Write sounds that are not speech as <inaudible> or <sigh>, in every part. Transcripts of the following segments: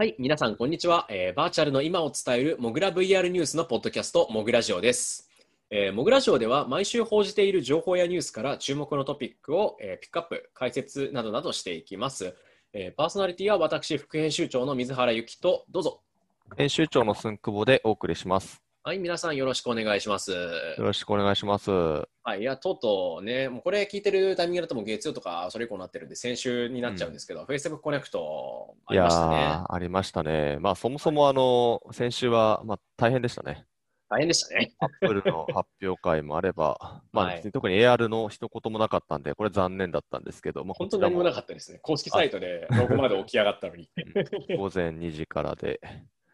はい、皆さん、こんにちは、えーバーチャルの今を伝えるモグラ VR ニュースのポッドキャスト、モグラジオです。えーモグラジオでは毎週報じている情報やニュースから注目のトピックを、えーピックアップ、解説などなどしていきます。えーパーソナリティは私、副編集長の水原由紀と、どうぞ。編集長の寸久保でお送りします。はい、皆さんよろしくお願いします。よろしくお願いします。はい、いや、とうとうね、もうこれ聞いてるタイミングだともう月曜とかそれ以降になってるんで、先週になっちゃうんですけど、Facebook コネクトあいやりましたね。ー、ありましたね。まあ、そもそもあの、先週は、まあ、大変でしたね。大変でしたね。<laughs> アップルの発表会もあれば、<laughs> まあ、特に AR の一言もなかったんで、これ残念だったんですけど、まあ、本当に何もなこかったですね。公式サイトでロゴまで起き上がったのに。午前2時からで、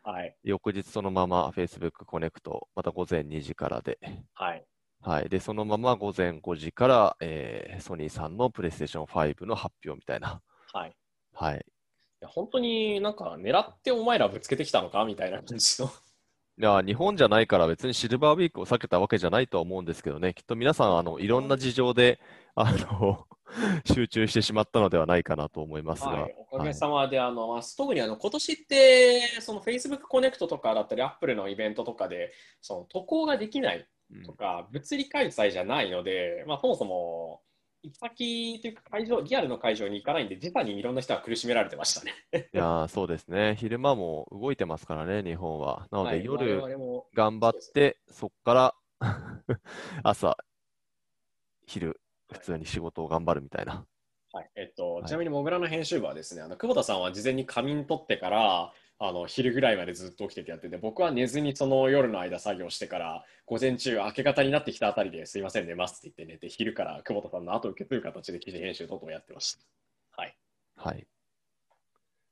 はい。翌日そのまま Facebook コネクト、また午前2時からで、はい。はい。で、そのまま午前5時から、えーソニーさんの PlayStation 5の発表みたいな。はい。いはい。や本当になんか狙ってお前らぶつけてきたのかみたいな感じの。いや、日本じゃないから別にシルバーウィークを避けたわけじゃないとは思うんですけどね、きっと皆さん、あの、いろんな事情で、あの、<laughs> 集中してしまったのではないかなと思いますが、はい、おかげさまで、あの、まあ特にあの、今年って、その Facebook コネクトとかだったり、Apple のイベントとかで、その渡航ができないうんとか、物理開催じゃないので、まあ、そもそも、行き先というか会場、リアルの会場に行かないんで、時差にいろんな人が苦しめられてましたね。いやー、そうですね、昼間も動いてますからね、日本は。なので、はい夜頑張って、そこから朝、昼、普通に仕事を頑張るみたいな。はいえっと、いちなみに、モグラの編集部はですね、あの久保田さんは事前に仮眠取ってから、あの昼ぐらいまでずっと起きててやってて、僕は寝ずにその夜の間作業してから、午前中、明け方になってきたあたりですいません、寝ますって言って寝て、昼から久保田さんの後を受け継ぐ形で記事編集等々やってました。はい。はい。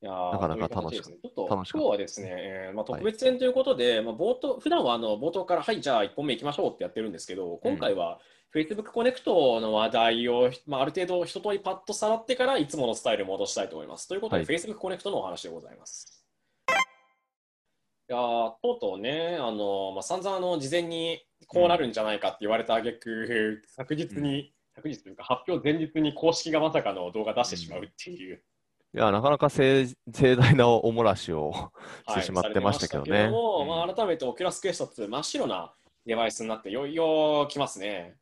いやーなかなかという形ですねちょっと今日はですね、えーまあ、特別編ということで、まあ、冒頭普段はあの冒頭から、はい、じゃあ1本目行きましょうってやってるんですけど、今回は Facebook コネクトの話題を、まあ、ある程度一通りパッとさらってからいつものスタイルに戻したいと思います。ということで、はい Facebook コネクトのお話でございます。いやーとうとうね、あのまあ、散々あの事前にこうなるんじゃないかって言われた挙句、昨日に、昨日というか発表前日に公式がまさかの動画出してしまうっていう。いや、なかなか盛盛大なおもらしをしてしまってましたけどねされてまどもうんまあ、改めてオキュラスクエスト2真っ白なデバイスになっていよいよ来ますね。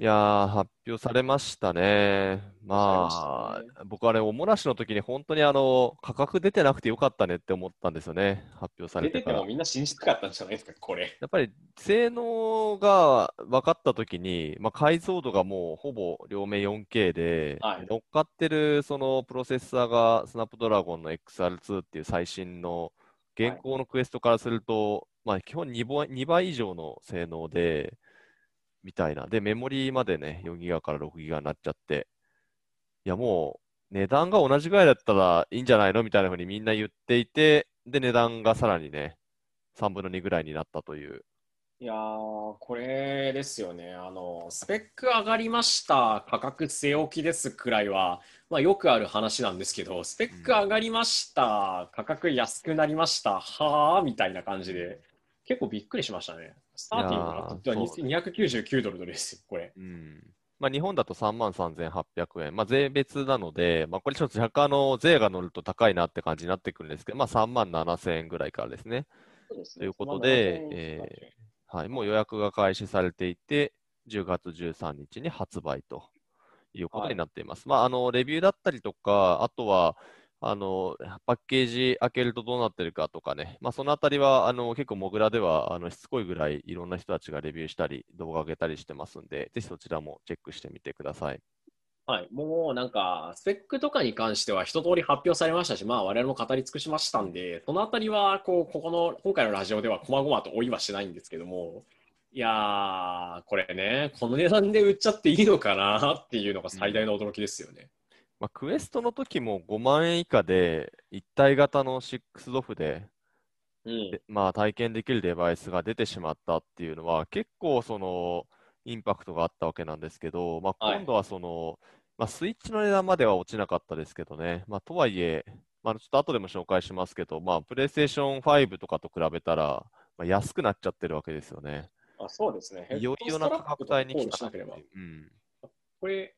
いやー、発表されましたね。まあされました、僕あれ、おもらしの時に本当にあの、価格出てなくてよかったねって思ったんですよね。発表されてから出てても。みんな信じたかったんじゃないですか、これ。やっぱり性能が分かった時に、まあ、解像度がもうほぼ両面 4K で、はい乗っかってるそのプロセッサーがスナップドラゴンの XR2 っていう最新の現行のクエストからすると、まあ基本2倍 ,2 倍以上の性能で、みたいな。で、メモリーまでね、4ギガから6ギガになっちゃって、いやもう値段が同じぐらいだったらいいんじゃないのみたいなふうにみんな言っていて、で、値段がさらにね、3分の2ぐらいになったという。いやー、これですよね。あの、スペック上がりました、価格据え置きですくらいは、まあ、よくある話なんですけど、スペック上がりました、価格安くなりました、はーみたいな感じで、結構びっくりしましたね。スターティングがいやーそう299ドルですよ、これ。うんまあ、日本だと3万3800円、まあ、税別なので、まあ、これちょっと若干あの税が乗ると高いなって感じになってくるんですけど、まあ、3万7000円ぐらいからですね。すということでまあえはい、もう予約が開始されていて、10月13日に発売ということになっています。まあ、あの、レビューだったりとか、あとは、あの、パッケージ開けるとどうなってるかとかね、まあ、そのあたりは、あの、結構、モグラでは、あの、しつこいぐらい、いろんな人たちがレビューしたり、動画上げたりしてますんで、ぜひそちらもチェックしてみてください。はい、もうなんか、スペックとかに関しては一通り発表されましたし、まあ我々も語り尽くしましたんで、そのあたりは、こう、ここの、今回のラジオでは細々と追いはしないんですけども、いやー、これね、この値段で売っちゃっていいのかなっていうのが最大の驚きですよね。まあ、クエストの時も5万円以下で、一体型の6ドフで、うん。でまあ、体験できるデバイスが出てしまったっていうのは、結構そのインパクトがあったわけなんですけど、まあ、はい今度はその、まあ、スイッチの値段までは落ちなかったですけどね、まあ、とはいえ、まあ、ちょっと後でも紹介しますけど、まあ、プレイステーション5とかと比べたら、まあ、安くなっちゃってるわけですよね。あ、そうですね。いよいよな価格帯に来たなければ。うん。これ、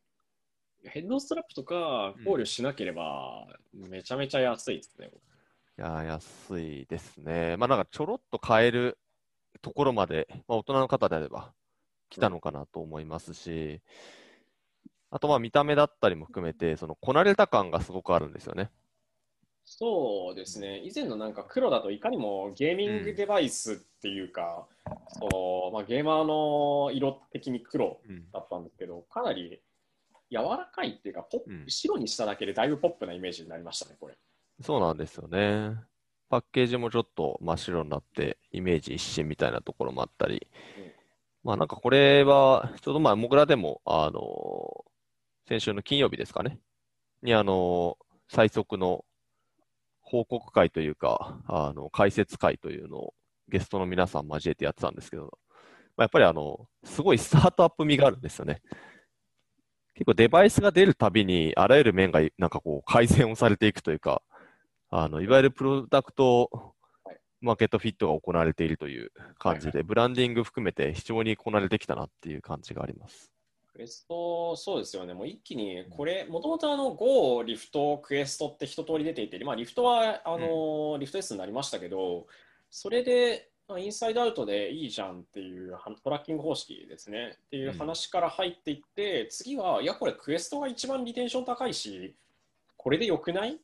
ヘッドストラップとか考慮しなければ、めちゃめちゃ安いですね。いや、安いですね。まあなんかちょろっと買えるところまで、まあ大人の方であれば来たのかなと思いますし、あとまあ見た目だったりも含めて、そのこなれた感がすごくあるんですよね。そうですね、以前のなんか黒だといかにもゲーミングデバイスっていうか、うん、そのまあ、ゲーマーの色的に黒だったんですけど、うん、かなり柔らかいっていうかポップ、うん、白にしただけでだいぶポップなイメージになりましたね、これ。そうなんですよね。パッケージもちょっと真っ白になって、イメージ一新みたいなところもあったり、まあなんかこれは、ちょうどまあ、モグラでも、あの先週の金曜日ですかね、にあの最速の報告会というか、あの、解説会というのをゲストの皆さん交えてやってたんですけど、まあ、やっぱりあの、すごいスタートアップ味があるんですよね。結構デバイスが出るたびに、あらゆる面がなんかこう改善をされていくというか、あの、いわゆるプロダクトマーケットフィットが行われているという感じで、ブランディング含めて非常にこなれてきたなっていう感じがあります。クエスト、そうですよね。もう一気に、これ、もともとあの Go、リフト、クエストって一通り出ていて、まあ、リフトはあの、うん、リフト S になりましたけど、それで、インサイドアウトでいいじゃんっていうトラッキング方式ですねっていう話から入っていって、うん、次は、いや、これクエストが一番リテンション高いし、これでよくない？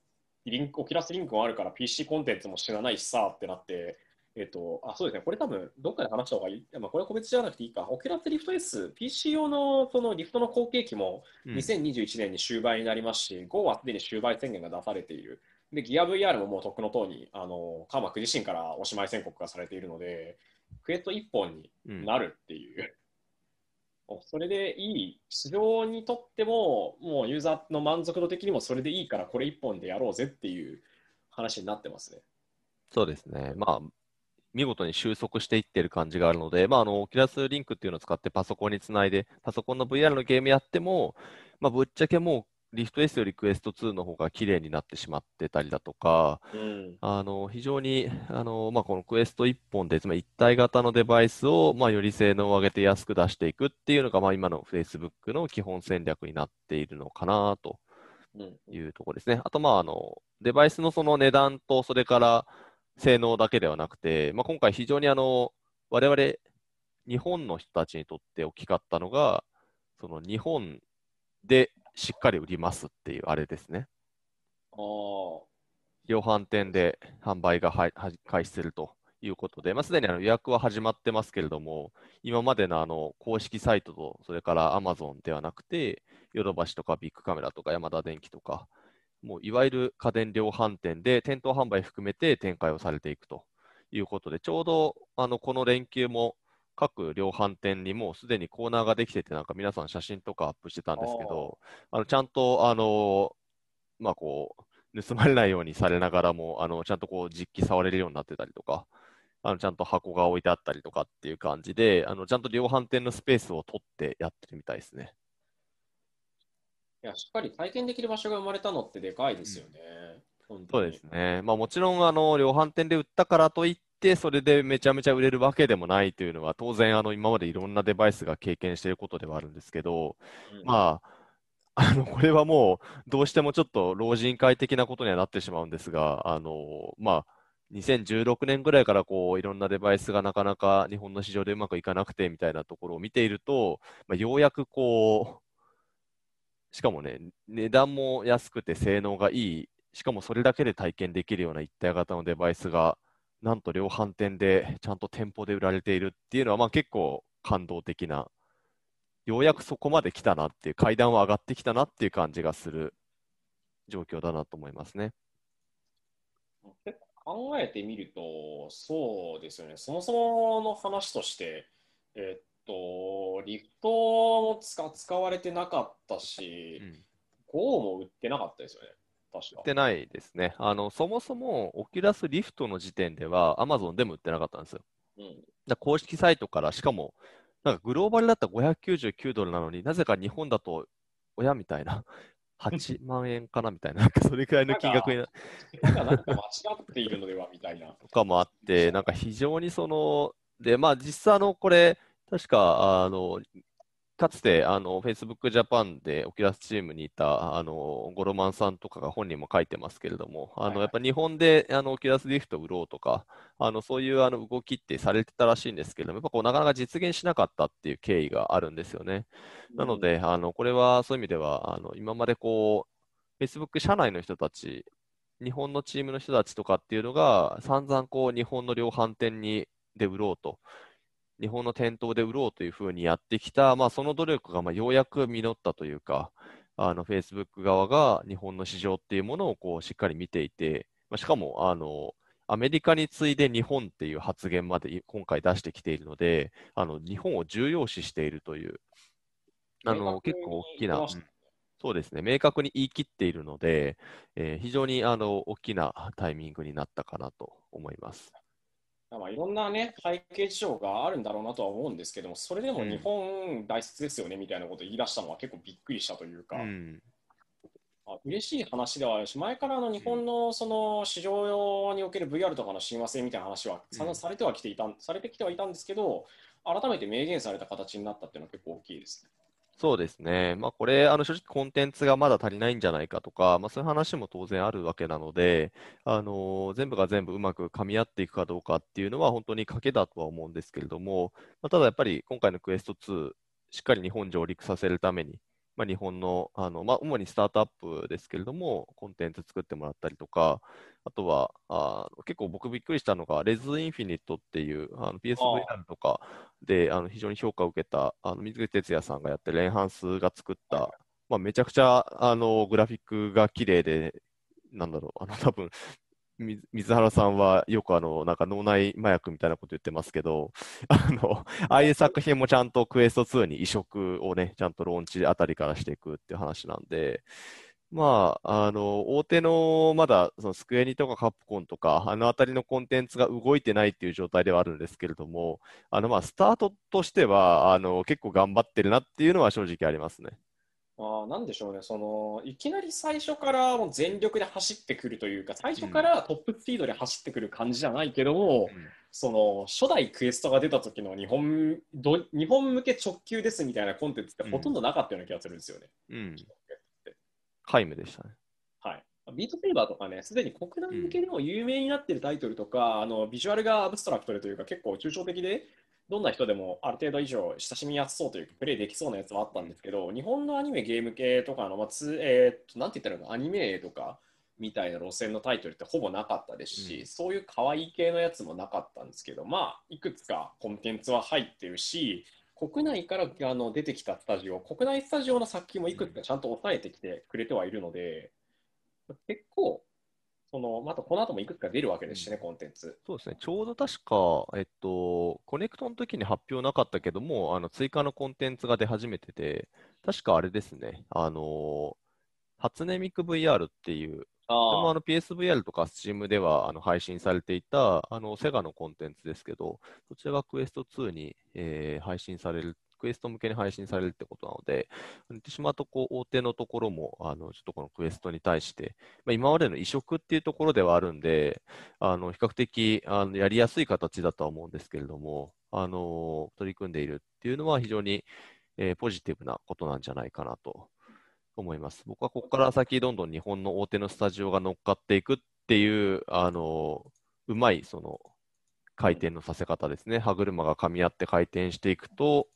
リンク、オキュラスリンクもあるから PC コンテンツも死なないしさってなって、えっと、あ、そうですね。これ多分、どっかで話した方がいい。まあ、これは個別じゃなくていいか。オキュラスリフト S、PC 用のそのリフトの後継機も2021年に終売になりますし、うん、Go はすでに終売宣言が出されている。で、ギア VR ももうとっくのとうに、あの、カーマック自身からおしまい宣告がされているので、クエット1本になるっていう。<laughs> うん、それでいい。市場にとっても、もうユーザーの満足度的にもそれでいいから、これ1本でやろうぜっていう話になってますね。そうですね。まあ、見事に収束していってる感じがあるので、まあ、あの、オキュラスリンクっていうのを使ってパソコンにつないで、パソコンの VR のゲームやっても、まあ、ぶっちゃけもう、リフト S よりクエスト2の方が綺麗になってしまってたりだとか、うん、あの非常にあの、まあ、このクエスト1本で、つまり一体型のデバイスを、まあ、より性能を上げて安く出していくっていうのが、まあ、今の Facebook の基本戦略になっているのかなというところですね。あと、まあ、あのデバイスのその値段と、それから性能だけではなくて、まあ、今回非常にあの、我々、日本の人たちにとって大きかったのが、その日本でしっかり売りますっていうあれですね。量販店で販売が開始するということで、まあ、すでにあの予約は始まってますけれども、今までのあの公式サイトと、それからアマゾンではなくて、ヨドバシとかビッグカメラとかヤマダ電機とか、もういわゆる家電量販店で店頭販売含めて展開をされていくということで、ちょうどあのこの連休も各量販店にもうすでにコーナーができてて、なんか皆さん写真とかアップしてたんですけど、あのちゃんと、あのまあ、こう、盗まれないようにされながらも、あのちゃんとこう実機触れるようになってたりとか、あのちゃんと箱が置いてあったりとかっていう感じで、あのちゃんと量販店のスペースを取ってやってるみたいですね。いや、しっかり体験できる場所が生まれたのってでかいですよね。うん、そうですね。まあもちろん、あの、量販店で売ったからといって、それでめちゃめちゃ売れるわけでもないというのは、当然、あの、今までいろんなデバイスが経験していることではあるんですけど、うん、まあ、あの、<laughs> これはもう、どうしてもちょっと老人会的なことにはなってしまうんですが、あの、まあ、2016年ぐらいからこういろんなデバイスがなかなか日本の市場でうまくいかなくてみたいなところを見ていると、まあ、ようやくこうしかもね、値段も安くて性能がいい、しかもそれだけで体験できるような一体型のデバイスが、なんと量販店でちゃんと店舗で売られているっていうのは、まあ、結構感動的な、ようやくそこまで来たなっていう、階段は上がってきたなっていう感じがする状況だなと思いますね。考えてみると、そうですよね、そもそもの話として、えー、と、リフトも使使われてなかったし、うん、GO も売ってなかったですよね。売ってないですね。あの、そもそも、オキュラスリフトの時点では、アマゾンでも売ってなかったんですよ。うん、だ公式サイトから、しかも、なんかグローバルだったら599ドルなのになぜか日本だと、親みたいな、<laughs> 8万円かなみたいな、なんかそれくらいの金額にな。なんか間違っているのではみたいな。とかもあって、なんか非常にその、で、まあ実際のこれ、確か、あの、かつて、あの、Facebook Japan でオキュラスチームにいた、あの、ゴロマンさんとかが本人も書いてますけれども、あの、やっぱ日本で、あの、オキュラスリフト売ろうとか、あの、そういうあの動きってされてたらしいんですけれども、やっぱこう、なかなか実現しなかったっていう経緯があるんですよね。なので、あの、これはそういう意味では、あの、今までこう、Facebook 社内の人たち、日本のチームの人たちとかっていうのが、散々こう、日本の量販店に、で売ろうと。日本の店頭で売ろうというふうにやってきた、まあ、その努力がまあようやく実ったというか、あの Facebook 側が日本の市場っていうものをこうしっかり見ていて、まあ、しかもあのアメリカに次いで日本っていう発言まで今回出してきているので、あの日本を重要視しているという、あの結構大きな、そうですね、明確に言い切っているので、えー、非常にあの大きなタイミングになったかなと思います。まあ、いろんなね、背景事情があるんだろうなとは思うんですけども、それでも日本大切ですよねみたいなことを言い出したのは結構びっくりしたというか、うん、あ嬉しい話ではあるし、前からの日本のその市場における VR とかの親和性みたいな話は、うん、されてはきていたされてきてはいたんですけど、改めて明言された形になったっていうのは結構大きいですね。そうですね。まあ、これ、あの、正直コンテンツがまだ足りないんじゃないかとか、まあ、そういう話も当然あるわけなので、あの、全部が全部うまくかみ合っていくかどうかっていうのは本当に賭けだとは思うんですけれども、まあ、ただやっぱり今回のクエスト2、しっかり日本上陸させるために、まあ、日本の、あの、まあ、主にスタートアップですけれども、コンテンツ作ってもらったりとか、あとは、あ結構僕びっくりしたのが、レズインフィニットっていうあの PSVR とかであの非常に評価を受けたあの水口哲也さんがやってるレンハンスが作った、まあ、めちゃくちゃあのグラフィックが綺麗で、なんだろう、あの多分水原さんはよくあの、なんか脳内麻薬みたいなこと言ってますけど、<laughs> あの、ああいう作品もちゃんとクエスト2に移植をね、ちゃんとローンチあたりからしていくっていう話なんで、まあ、あの、大手の、まだ、そのスクエニとかカプコンとか、あのあたりのコンテンツが動いてないっていう状態ではあるんですけれども、あの、まあ、スタートとしては、あの、結構頑張ってるなっていうのは正直ありますね。あなんでしょうね、そのいきなり最初からもう全力で走ってくるというか、最初からトップスピードで走ってくる感じじゃないけども、うん、その初代クエストが出た時の日本ど日本向け直球ですみたいなコンテンツってほとんどなかったような気がするんですよね。うん、皆無でしたね。はい。ビートセーバーとかね、すでに国内向けでも有名になっているタイトルとか、うん、あのビジュアルがアブストラクトでというか、結構抽象的で、どんな人でもある程度以上親しみやすそうというか、プレイできそうなやつはあったんですけど、日本のアニメ、ゲーム系とかの、まあつえー、なんて言ったらアニメとかみたいな路線のタイトルってほぼなかったですし、うん、そういう可愛い系のやつもなかったんですけど、まあ、いくつかコンテンツは入ってるし、国内からあの出てきたスタジオ、国内スタジオの作品もいくつかちゃんと抑えてきてくれてはいるので、結構、そのまたこの後もいくつか出るわけですしね、コンテンツ。そうですね、ちょうど確か、えっと、コネクトの時に発表なかったけども、あの追加のコンテンツが出始めてて、確かあれですね、あの、初音ミク VR っていうでもあの PSVR とか Steam ではあの配信されていたあのセガのコンテンツですけど、そちらがクエスト2に、えー、配信される、クエスト向けに配信されるってことなので、言ってしまうとこう大手のところもあのちょっとこのクエストに対して、まあ、今までの移植っていうところではあるんで、あの比較的あのやりやすい形だとは思うんですけれども、あの取り組んでいるっていうのは非常に、えー、ポジティブなことなんじゃないかなと思います。僕はここから先、どんどん日本の大手のスタジオが乗っかっていくっていう、あの、うまい、その、回転のさせ方ですね。歯車が噛み合って回転していくと、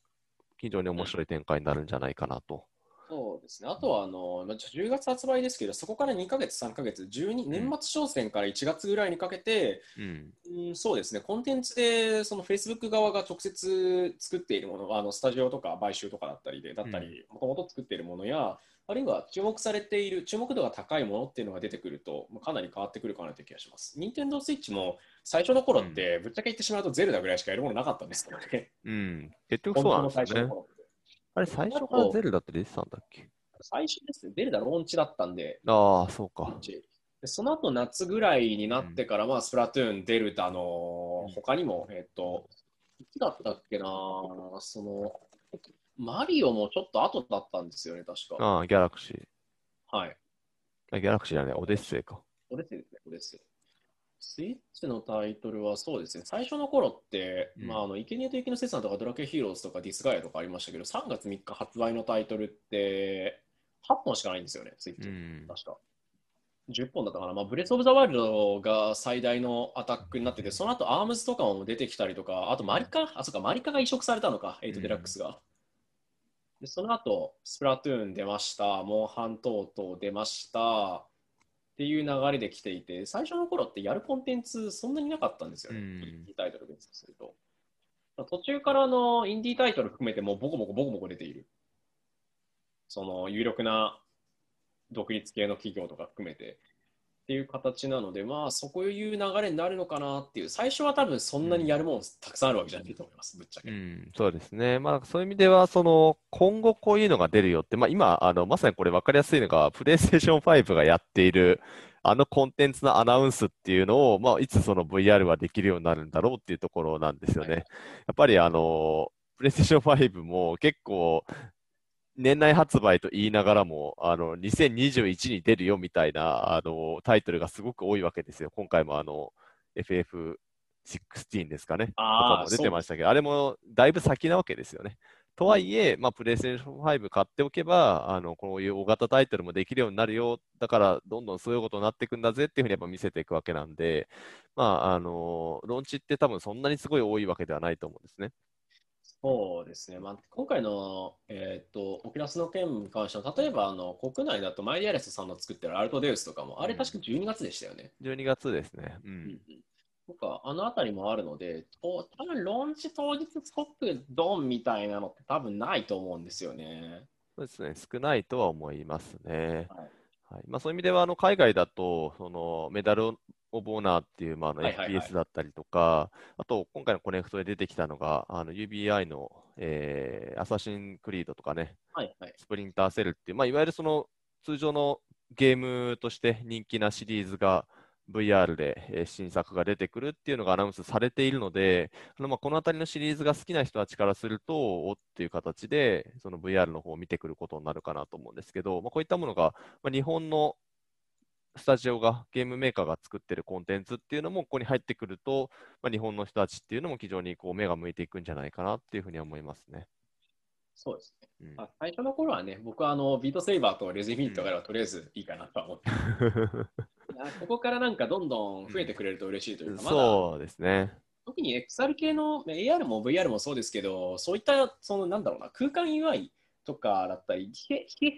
非常に面白い展開になるんじゃないかなと。そうですね。あとは、あの、10月発売ですけど、そこから2ヶ月、3ヶ月、12、年末商戦から1月ぐらいにかけて、うん、うん、そうですね、コンテンツで、その Facebook 側が直接作っているもの、あのスタジオとか買収とかだったりで、だったり、もともと作っているものや、あるいは注目されている、注目度が高いものっていうのが出てくると、かなり変わってくるかなという気がします。任天堂スイッチも最初の頃って、ぶっちゃけ言ってしまうとゼルダぐらいしかやるものなかったんですけどね。うん、結局そうなんですね。あれ、最初からゼルダって出てたんだっけ？最初ですね、ゼルダローンチだったんで。ああ、そうか。でその後夏ぐらいになってから、うん、まあ、スプラトゥーン、デルタの、他にも、えっ、と、いつだったっけな、その、マリオもちょっと後だったんですよね、確か。ああ、ギャラクシー。はい。ギャラクシーじゃない、オデッセイか。オデッセイですね、オデッセイ。スイッチのタイトルはそうですね、最初の頃って、うんまあ、あの、いけにえと雪のセツナとかドラクエヒーローズとかディスガイアとかありましたけど、3月3日発売のタイトルって8本しかないんですよね、スイッチ。うん。確か。10本だったかな、まあ、ブレス・オブ・ザ・ワイルドが最大のアタックになってて、その後アームズとかも出てきたりとか、あとマリカ、あ、そうか、マリカが移植されたのか、8うんデラックスが。でその後、スプラトゥーン出ました、モンハントート出ました。っていう流れで来ていて、最初の頃ってやるコンテンツそんなになかったんですよね、うん。インディータイトル別とすると。途中からのインディータイトル含めてもうボコボコボコボコ出ている。その有力な独立系の企業とか含めてっていう形なので、まあ、そういう流れになるのかなっていう、最初は多分そんなにやるもんたくさんあるわけじゃないと思います、ぶっちゃけ。うん、そうですね。まあ、そういう意味では、その、今後こういうのが出るよって、まあ、今、あの、まさにこれ分かりやすいのが、プレイステーション5がやっている、あのコンテンツのアナウンスっていうのを、まあ、いつその VR はできるようになるんだろうっていうところなんですよね。はいやっぱり、あの、プレイステーション5も結構、年内発売と言いながらも、あの、2021に出るよみたいな、あの、タイトルがすごく多いわけですよ。今回もあの、FF16 ですかね。とあーかも出てましたけど、あれもだいぶ先なわけですよね。とはいえ、まあ、プレイステーション5買っておけば、あの、こういう大型タイトルもできるようになるよ。だから、どんどんそういうことになっていくんだぜっていうふうにやっぱ見せていくわけなんで、まあ、あの、ローンチって多分そんなにすごい多いわけではないと思うんですね。そうですね、まあ、今回の、えー、とオキュラスの件に関しては、例えばあの国内だとマイディアレスさんの作ってるアルトデウスとかも、あれ確か12月でしたよね。12月ですね。ううんん。とか、あのあたりもあるので、と多分ローンチ当日ストップドンみたいなのって多分ないと思うんですよね。そうですね。少ないとは思いますね。はいはいまあ、そういう意味では、あの海外だと、そのメダル・オブ・オナーっていう、まあ、あのはいはいはい FPS だったりとか、あと、今回のコネクトで出てきたのが、あの UBI の、えーアサシン・クリードとかね、はいはい。スプリンター・セルっていう、まあ、いわゆるその通常のゲームとして人気なシリーズが VR で、えー新作が出てくるっていうのがアナウンスされているので、あのまあこのあたりのシリーズが好きな人たちからすると、おっていう形で、その VR の方を見てくることになるかなと思うんですけど、まあ、こういったものが、まあ、日本のスタジオが、ゲームメーカーが作ってるコンテンツっていうのもここに入ってくると、まあ、日本の人たちっていうのも非常にこう目が向いていくんじゃないかなっていうふうには思いますね。そうですね。うんまあ、最初の頃はね、僕はあのビートセイバーとレズミートがあればとりあえずいいかなとは思って、<laughs> いやここからなんかどんどん増えてくれると嬉しいというか、<laughs> まだそうですね。特に XR 系の AR も VR もそうですけど、そういったそのなんだろうな空間 UI とかだったり、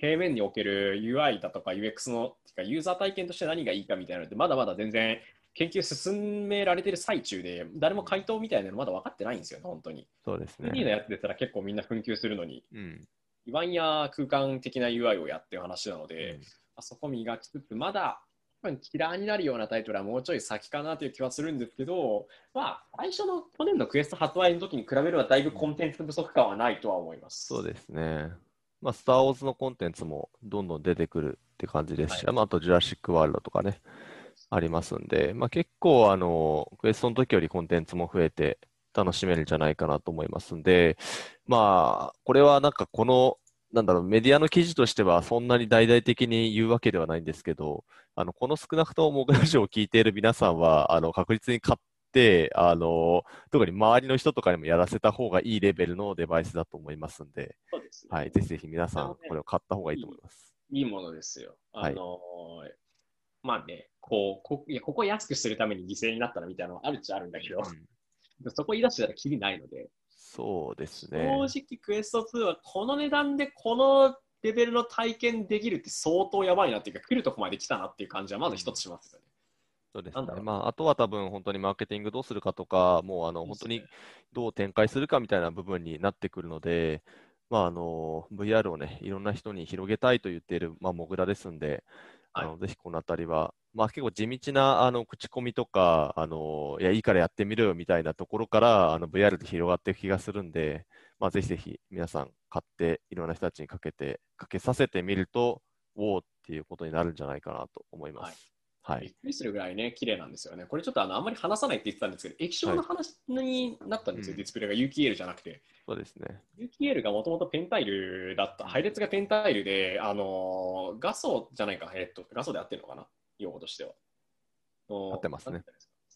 平面における UI だとか UX のてかユーザー体験として何がいいかみたいなのってまだまだ全然研究進められてる最中で、誰も回答みたいなのまだ分かってないんですよね、本当に。そうです 3D のね。やつでしたら結構みんな紛糾するのに、うん。言わんや空間的な UI をやってる話なので、うんあそこ磨きつつ、まだキラーになるようなタイトルはもうちょい先かなという気はするんですけど、まあ、最初の去年のクエスト発売の時に比べればだいぶコンテンツ不足感はないとは思います。そうですね。まあ、スター・ウォーズのコンテンツもどんどん出てくるって感じですし、はいまあ、あと、ジュラシック・ワールドとかね、ありますんで、まあ、結構、あの、クエストの時よりコンテンツも増えて楽しめるんじゃないかなと思いますんで、まあ、これはなんかこの、なんだろう、メディアの記事としてはそんなに大々的に言うわけではないんですけど、あの、この少なくともモグラジオを聞いている皆さんは、あの、確実に買って、あの、特に周りの人とかにもやらせた方がいいレベルのデバイスだと思いますんで、そうですねはい、ぜひぜひ皆さん、これを買った方がいいと思います。いいものですよ。はいあのまあね、こうこいや、ここ安くするために犠牲になったらみたいなのはあるっちゃあるんだけど、うんそこ言い出したらきりないので、そうです正ね。直クエスト2はこの値段でこのレベルの体験できるって相当やばいなっていうか、来るとこまで来たなっていう感じはまず一つしますよね。そうですね。まあ、あとは多分本当にマーケティングどうするかとか、もうあの本当にどう展開するかみたいな部分になってくるので、まあ、あの VR をね、いろんな人に広げたいと言っている、まあ、モグラですんで、あのぜひこのあたりは、まあ、結構地道なあの口コミとか、あのいや、いいからやってみるよみたいなところからあの VR で広がっていく気がするんで、まあ、ぜひぜひ皆さん買って、いろんな人たちにかけて、かけさせてみると、おおっていうことになるんじゃないかなと思います。はいびっくりするぐらいね、綺麗なんですよね。これちょっとあのあんまり話さないって言ってたんですけど、液晶の話になったんですよ、はいディスプレイが UKL じゃなくて。そうですね。UKL がもともとペンタイルだった、配列がペンタイルで、あのー画素じゃないか、えっと、画素で合ってるのかな、用語としては。合合ってますね。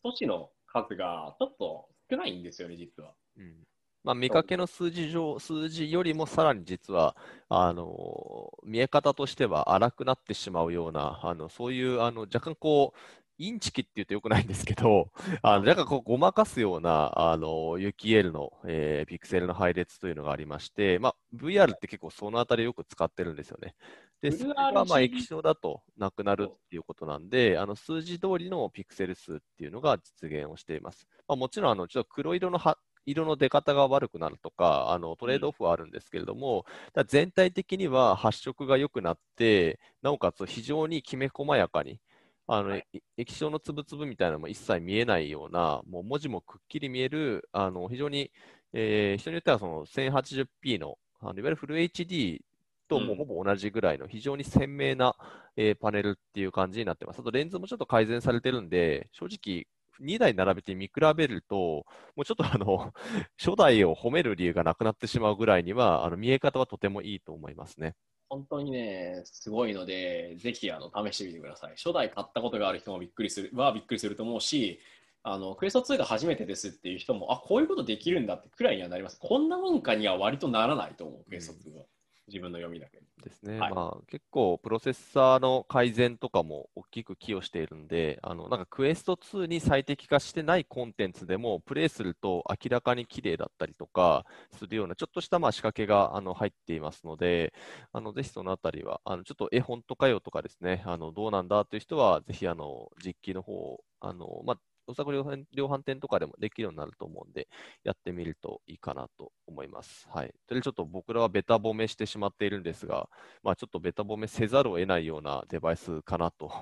措置の数がちょっと少ないんですよね、実は。うんまあ、見かけの数字上、数字よりもさらに実は、あの見え方としては荒くなってしまうような、あのそういうあの若干こう、インチキって言うとよくないんですけど、あの若干こうごまかすようなあの UKL の、えー、ピクセルの配列というのがありまして、まあ、VR って結構そのあたりよく使ってるんですよね。で、それがまあ液晶だとなくなるっていうことなんで、あの数字通りのピクセル数っていうのが実現をしています。まあ、もちろんあのちょっと黒色の色の出方が悪くなるとか、あのトレードオフはあるんですけれども、うん、全体的には発色が良くなって、なおかつ非常にきめ細やかに、あの、はい、液晶のつぶつぶみたいなのも一切見えないような、もう文字もくっきり見える、あの非常に、えー、人によってはその 1080p のあのいわゆるフル HD ともうほぼ同じぐらいの非常に鮮明な、えー、パネルっていう感じになってます。あとレンズもちょっと改善されてるんで、正直2台並べて見比べると、もうちょっとあの、<laughs> 初代を褒める理由がなくなってしまうぐらいには、あの見え方はとてもいいと思いますね。本当にね、すごいので、ぜひあの試してみてください。初代買ったことがある人もびっくりするはびっくりすると思うし、あのクエスト2が初めてですっていう人も、あこういうことできるんだってくらいにはなります。こんなもんかには割とならないと思う、クエスト2は。自分の読みだけですね、はい、まあ、結構、プロセッサーの改善とかも大きく寄与しているんで、あのなんかクエスト2に最適化してないコンテンツでも、プレイすると明らかに綺麗だったりとかするような、ちょっとしたまあ仕掛けがあの入っていますので、あのぜひそのあたりは、あのちょっと絵本とかよとかですね、あのどうなんだという人は、ぜひあの実機の方をあの、まあ、お作量販店とかでもできるようになると思うんで、やってみるといいかなと思います。はい。とりあえずちょっと僕らはベタ褒めしてしまっているんですが、まあちょっとベタ褒めせざるを得ないようなデバイスかなと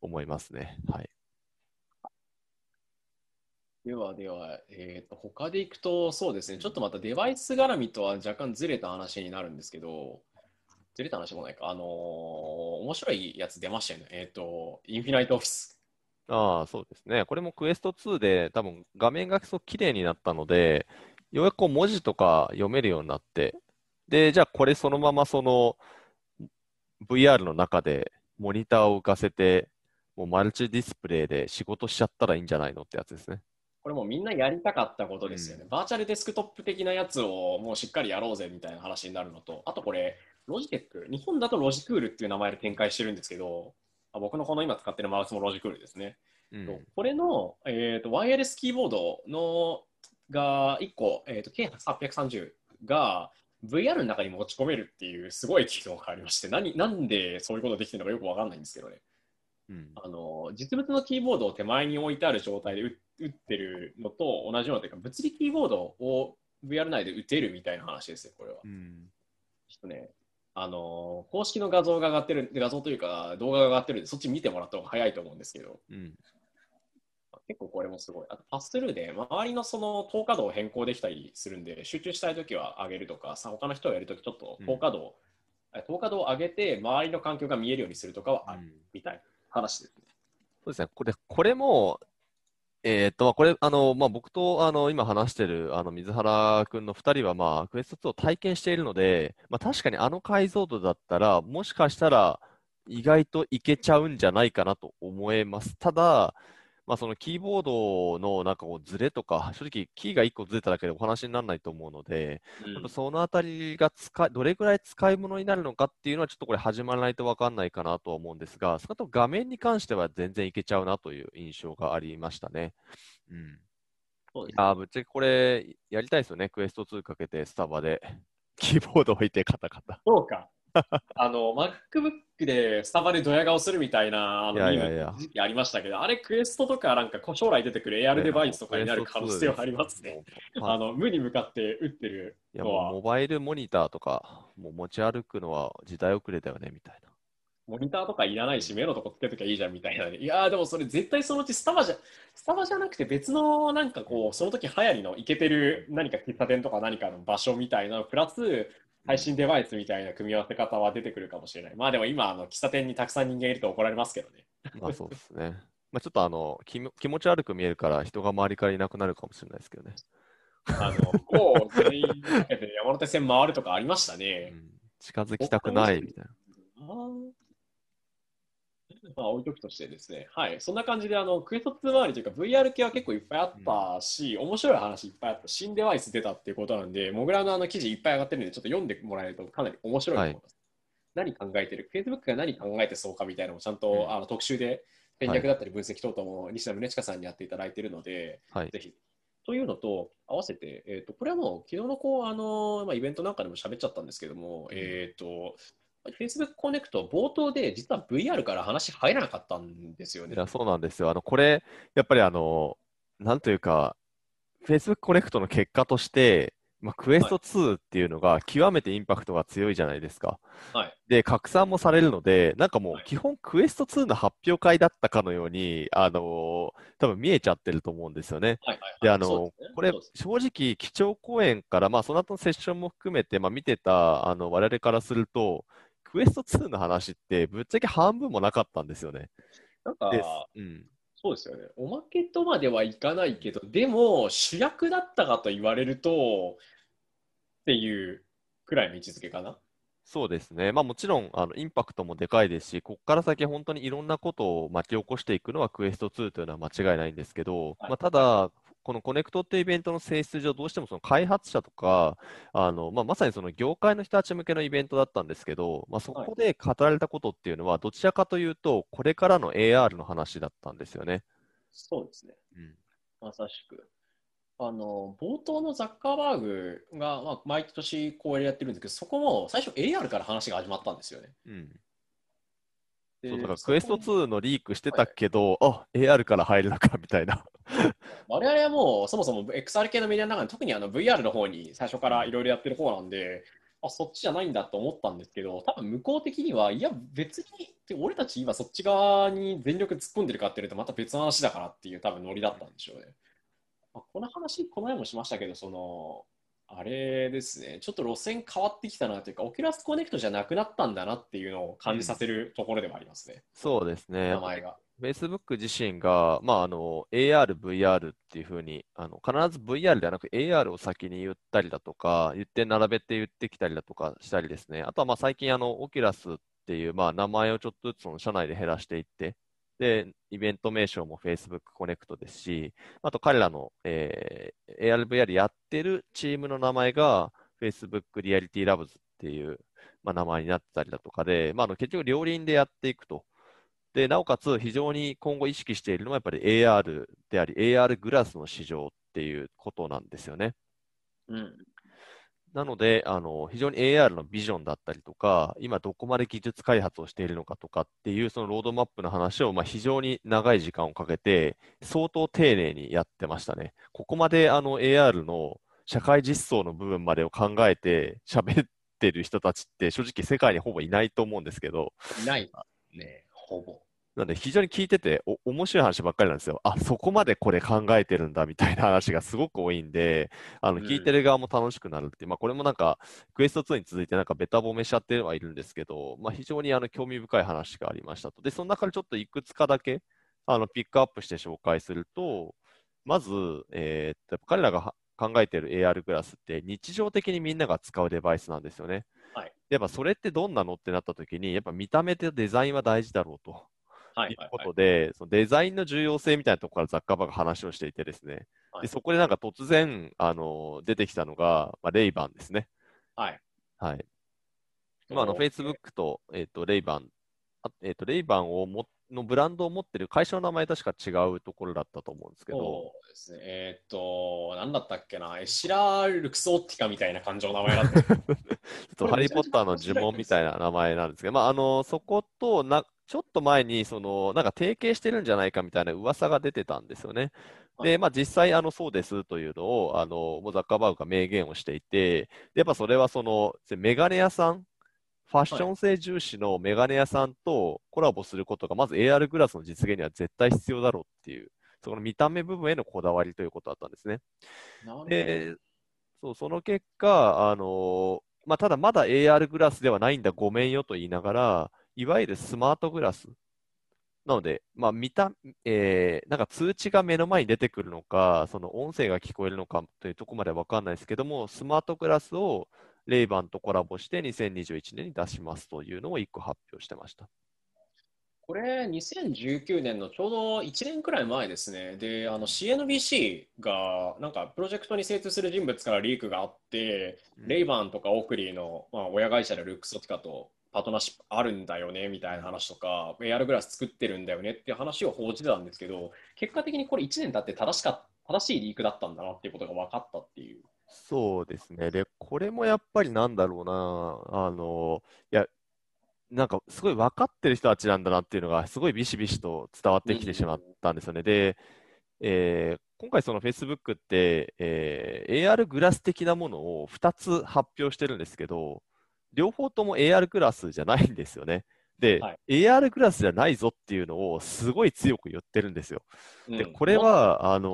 思いますね。はい。ではでは、えーと、他でいくと、そうですね、ちょっとまたデバイス絡みとは若干ずれた話になるんですけど、ずれた話もないか、あのー、面白いやつ出ましたよね。えっ、ー、と、インフィナイトオフィス。ああ、そうですね。これもクエスト2で多分画面がすごく綺麗になったので、ようやくこう文字とか読めるようになって、で、じゃあこれそのままその VR の中でモニターを浮かせて、もうマルチディスプレイで仕事しちゃったらいいんじゃないのってやつですね。これもみんなやりたかったことですよね。うん、バーチャルデスクトップ的なやつをもうしっかりやろうぜみたいな話になるのと、あとこれ、ロジテック、日本だとロジクールっていう名前で展開してるんですけど、僕のこの今使ってるマウスもロジクールですね。うん、これの、えーと、ワイヤレスキーボードのが1個、えーと、K830 が VR の中に持ち込めるっていうすごい機能がありまして何、なんでそういうことできてるのかよくわかんないんですけどね。うん、あの実物のキーボードを手前に置いてある状態で打ってるのと同じようなというか物理キーボードを VR 内で打てるみたいな話ですよ、これは。うん、ちょっとね、あの公式の画像が上がってる、画像というか動画が上がってるんで、そっち見てもらった方が早いと思うんですけど、うん、結構これもすごい。あとパススルーで周りのその透過度を変更できたりするんで、集中したいときは上げるとか、さ他の人がやるときちょっと透過度を、うん、透過度を上げて周りの環境が見えるようにするとかはあるみたいな話ですね。そうですね。これ、これも、えー、っと、これ、あの、まあ、僕と、あの、今話してる、あの、水原くんの2人は、まあ、クエスト2を体験しているので、まあ、確かにあの解像度だったら、もしかしたら、意外といけちゃうんじゃないかなと思えます。ただ、まあ、そのキーボードのなんかこうずれとか、正直、キーが1個ずれただけでお話にならないと思うので、うん、そのあたりが使どれぐらい使い物になるのかっていうのは、ちょっとこれ、始まらないと分かんないかなと思うんですが、そのと画面に関しては全然いけちゃうなという印象がありましたね。うん、そうですね、いやぶっちゃけこれ、やりたいですよね、クエスト2かけてスタバで。<laughs> キーボード置いてカタカタ。そうか。あの、MacBook でスタバでドヤ顔するみたいなあの時期ありましたけど、あれクエストとかなんか将来出てくる AR デバイスとかになる可能性はありますね。あの無に向かって打ってる。モバイルモニターとかもう持ち歩くのは時代遅れだよねみたいな。モニターとかいらないし、目のとこつけときゃいいじゃんみたいな、いやでもそれ絶対そのうちスタバじゃ、スタバじゃなくて別のなんかこう、その時流行りのいけてる何か喫茶店とか何かの場所みたいなプラス、配信デバイスみたいな組み合わせ方は出てくるかもしれない。まあでも今、あの喫茶店にたくさん人間いると怒られますけどね。まあそうですね。まあちょっとあの気気持ち悪く見えるから人が周りからいなくなるかもしれないですけどね。あの、こう、全員山手線回るとかありましたね。うん、近づきたくないみたいな。まあ、置いとくとしてですね、はい、そんな感じで、あの、クエスト2周りというか VR 系は結構いっぱいあったし、面白い話いっぱいあった、新デバイス出たっていうことなんで、モグラのあの記事いっぱい上がってるんで、ちょっと読んでもらえるとかなり面白いと思います。何考えてる ?Facebook が何考えてそうかみたいなのもちゃんと、うんあの特集で戦略だったり分析等々も西田宗千佳さんにやっていただいているので、はい。ぜひ。というのと、合わせて、えー、とこれはもう昨日のこうあの、まあ、イベントなんかでも喋っちゃったんですけども、えっ、と、Facebook コネクト冒頭で実は VR から話入らなかったんですよね。いや、そうなんですよ。あの、これ、やっぱりあの、なんというか、Facebook コネクトの結果として、まあ、クエスト2っていうのが極めてインパクトが強いじゃないですか。はい。で、拡散もされるので、なんかもうはい基本クエスト2の発表会だったかのように、あの多分見えちゃってると思うんですよね。はいはいで、はいあのそうですねこれ正直、基調講演から、まあ、その後のセッションも含めて、まあ、見てた、あの、我々からすると、クエスト2の話って、ぶっちゃけ半分もなかったんですよね。なんか。うん。そうですよね。おまけとまではいかないけど、でも主役だったかと言われると、っていうくらいの位置づけかな。そうですね。まあもちろん、あの、インパクトもでかいですし、ここから先本当にいろんなことを巻き起こしていくのはクエスト2というのは間違いないんですけど、はいまあただ、このコネクトっていうイベントの性質上、どうしてもその開発者とか、あの、まあまさにその業界の人たち向けのイベントだったんですけど、まあそこで語られたことっていうのは、どちらかというと、これからの AR の話だったんですよね。そうですね。うん。まさしく。あの冒頭のザッカーバーグが、まあ、毎年こうやってるんですけど、そこも最初 AR から話が始まったんですよね。うん。でそう、だからクエストそこ2のリークしてたけど、あ、AR から入るのか、みたいな。<laughs> 我々はもうそもそも XR 系のメディアの中で特にあの VR の方に最初からいろいろやってる方なんで、あそっちじゃないんだと思ったんですけど、多分向こう的には、いや、別に、で俺たち今そっち側に全力突っ込んでるかっていうと、また別の話だからっていう多分ノリだったんでしょうね。まあ、この話、この前もしましたけど、その、あれですね、ちょっと路線変わってきたなというか、オキュラスコネクトじゃなくなったんだなっていうのを感じさせるところでもありますね、そうですね。名前が。Facebook 自身が、まあ、あの AR、VR っていうふうにあの、必ず VR ではなく AR を先に言ったりだとか、言って並べて言ってきたりだとかしたりですね、あとはまあ最近、あの Oculus っていう、まあ、名前をちょっとずつその社内で減らしていって、で、イベント名称も Facebook コネクトですし、あと彼らの、えー AR、VR やってるチームの名前が Facebook Reality Labs っていう、まあ、名前になってたりだとかで、まあ、あの結局両輪でやっていくと。で、なおかつ非常に今後意識しているのはやっぱり AR であり、AR グラスの市場っていうことなんですよね。うん。なので、あの、非常に AR のビジョンだったりとか、今どこまで技術開発をしているのかとかっていうそのロードマップの話を、まあ、非常に長い時間をかけて、相当丁寧にやってましたね。ここまであの AR の社会実装の部分までを考えて喋ってる人たちって正直世界にほぼいないと思うんですけど、いないね、ほぼ。なんで非常に聞いててお面白い話ばっかりなんですよ。あ、そこまでこれ考えてるんだみたいな話がすごく多いんで、あのうん聞いてる側も楽しくなるっていう、まあこれもなんかクエスト2に続いてなんかベタ褒めしちゃってはいるんですけど、まあ非常にあの興味深い話がありましたと。で、その中でちょっといくつかだけあのピックアップして紹介すると、まず、えーっと彼らがは考えている AR グラスって日常的にみんなが使うデバイスなんですよね。はいやっぱそれってどんなのってなった時に、やっぱ見た目とデザインは大事だろうと。はいいうことで、そのデザインの重要性みたいなところからザッカーバーが話をしていてですね、はいでそこでなんか突然、あの出てきたのが、まあ、レイバンですね。はい。はい。まあ、あの、Facebook と、えっ、と、レイバン、あえっ、と、レイバンをも、のブランドを持ってる会社の名前確か違うところだったと思うんですけど、そうですね。えーっと、なんだったっけな、エシラ・ルクソーティカみたいな感情の名前だった。<laughs> ちょっとハリー・ポッターの呪文みたいな名前なんですけど、まあ、あの、そことな、ちょっと前に、その、なんか提携してるんじゃないかみたいな噂が出てたんですよね。はいで、まあ、実際、あの、そうですというのを、あの、もうザッカーバーグが明言をしていて、でやっぱそれはその、メガネ屋さん、ファッション性重視のメガネ屋さんとコラボすることが、まず AR グラスの実現には絶対必要だろうっていう、そこの見た目部分へのこだわりということだったんですね。で、そう、その結果、あのまあ、ただまだ AR グラスではないんだ、ごめんよと言いながら、いわゆるスマートグラス。なので、まあ、見た、えーなんか通知が目の前に出てくるのか、その音声が聞こえるのかというところまではわかんないですけども、スマートグラスをレイバンとコラボして2021年に出しますというのを1個発表してました。これ、2019年のちょうど1年くらい前ですね。で、あの CNBC が、なんかプロジェクトに精通する人物からリークがあって、うんレイバンとかオークリーの、まあ、親会社でルックソティカとパートナーシップあるんだよねみたいな話とか、AR グラス作ってるんだよねっていう話を報じてたんですけど、結果的にこれ1年経って正しか正しいリークだったんだなっていうことが分かったっていう。そうですね。で、これもやっぱりなんだろうな、あの、いや、なんかすごい分かってる人たちなんだなっていうのが、すごいビシビシと伝わってきてしまったんですよね。で、えー今回その Facebook って、えー AR グラス的なものを2つ発表してるんですけど、両方とも AR グラスじゃないんですよね。で、はい AR グラスじゃないぞっていうのをすごい強く言ってるんですよ。で、うんこれは、あの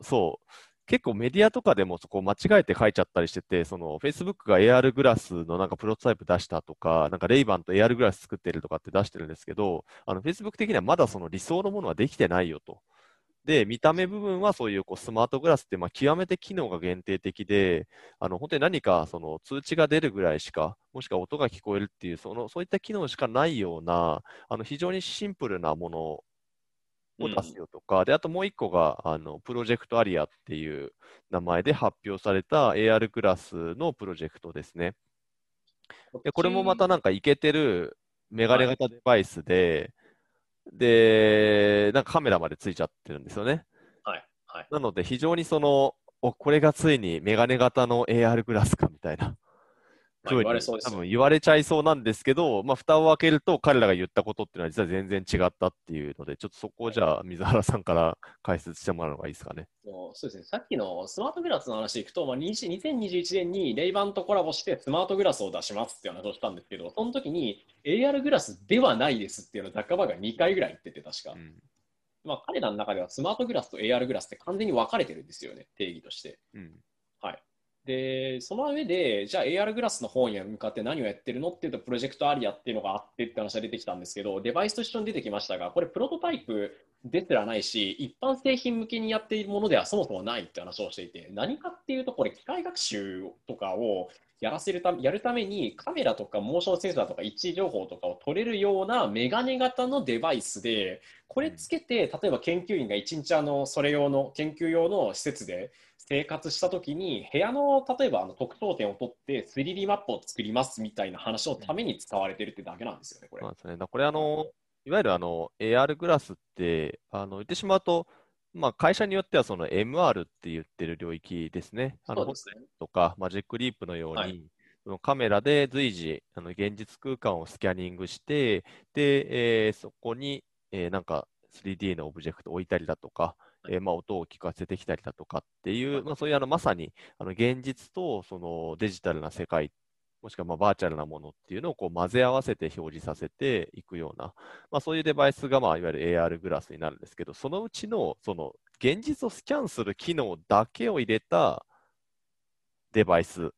ーそう、結構メディアとかでもそこ間違えて書いちゃったりしてて、その Facebook が AR グラスのなんかプロトタイプ出したとか、なんかレイバンと AR グラス作ってるとかって出してるんですけど、あの Facebook 的にはまだその理想のものはできてないよと。で、見た目部分はそういうこうスマートグラスってまあ極めて機能が限定的で、あの本当に何かその通知が出るぐらいしか、もしくは音が聞こえるっていう、そのそういった機能しかないような、あの非常にシンプルなものを出すよとか、で、あともう一個が、あの、プロジェクトアリアっていう名前で発表された AR グラスのプロジェクトですね。で、これもまたなんかイケてるメガネ型デバイスで、で、なんかカメラまでついちゃってるんですよね。はい、はい。なので非常にその、お、これがついにメガネ型の AR グラスかみたいな。まあ言われそうですよ多分言われちゃいそうなんですけど、まあ、蓋を開けると彼らが言ったことっていうのは実は全然違ったっていうので、ちょっとそこをじゃあ水原さんから解説してもらうのがいいですかね。そうですね、さっきのスマートグラスの話でいくと、まあ、20 2021年にレイバンとコラボしてスマートグラスを出しますっていう話をしたんですけど、その時に AR グラスではないですっていうのをザッカーバーグが2回ぐらい言ってて、確か。うんまあ、彼らの中ではスマートグラスと AR グラスって完全に分かれてるんですよね、定義として。うんはい。で、その上で、じゃあ AR グラスの方に向かって何をやってるのっていうと、プロジェクトアリアっていうのがあってって話が出てきたんですけど、デバイスと一緒に出てきましたが、これプロトタイプ出てらないし、一般製品向けにやっているものではそもそもないって話をしていて、何かっていうと、これ機械学習とかをやらせるためやるためにカメラとかモーションセンサーとか位置情報とかを取れるようなメガネ型のデバイスで、これつけて、例えば研究員が一日あのそれ用の研究用の施設で生活したときに、部屋の例えばあの特徴点を取って 3D マップを作りますみたいな話のために使われてるってだけなんですよね、これそう。ですね。これあの、いわゆるあの AR グラスって、あの言ってしまうと、まあ、会社によってはその MR って言ってる領域ですね。あの。とか、マジックリープのように、はいそのカメラで随時、あの現実空間をスキャニングして、で、えーそこに、えーなんか 3D のオブジェクトを置いたりだとか、えーまあ、音を聞かせてきたりだとかっていう、まあ、そういうあのまさにあの現実とそのデジタルな世界、もしくはまあバーチャルなものっていうのをこう混ぜ合わせて表示させていくような、まあ、そういうデバイスが、まあ、いわゆる AR グラスになるんですけど、そのうちのその現実をスキャンする機能だけを入れたデバイス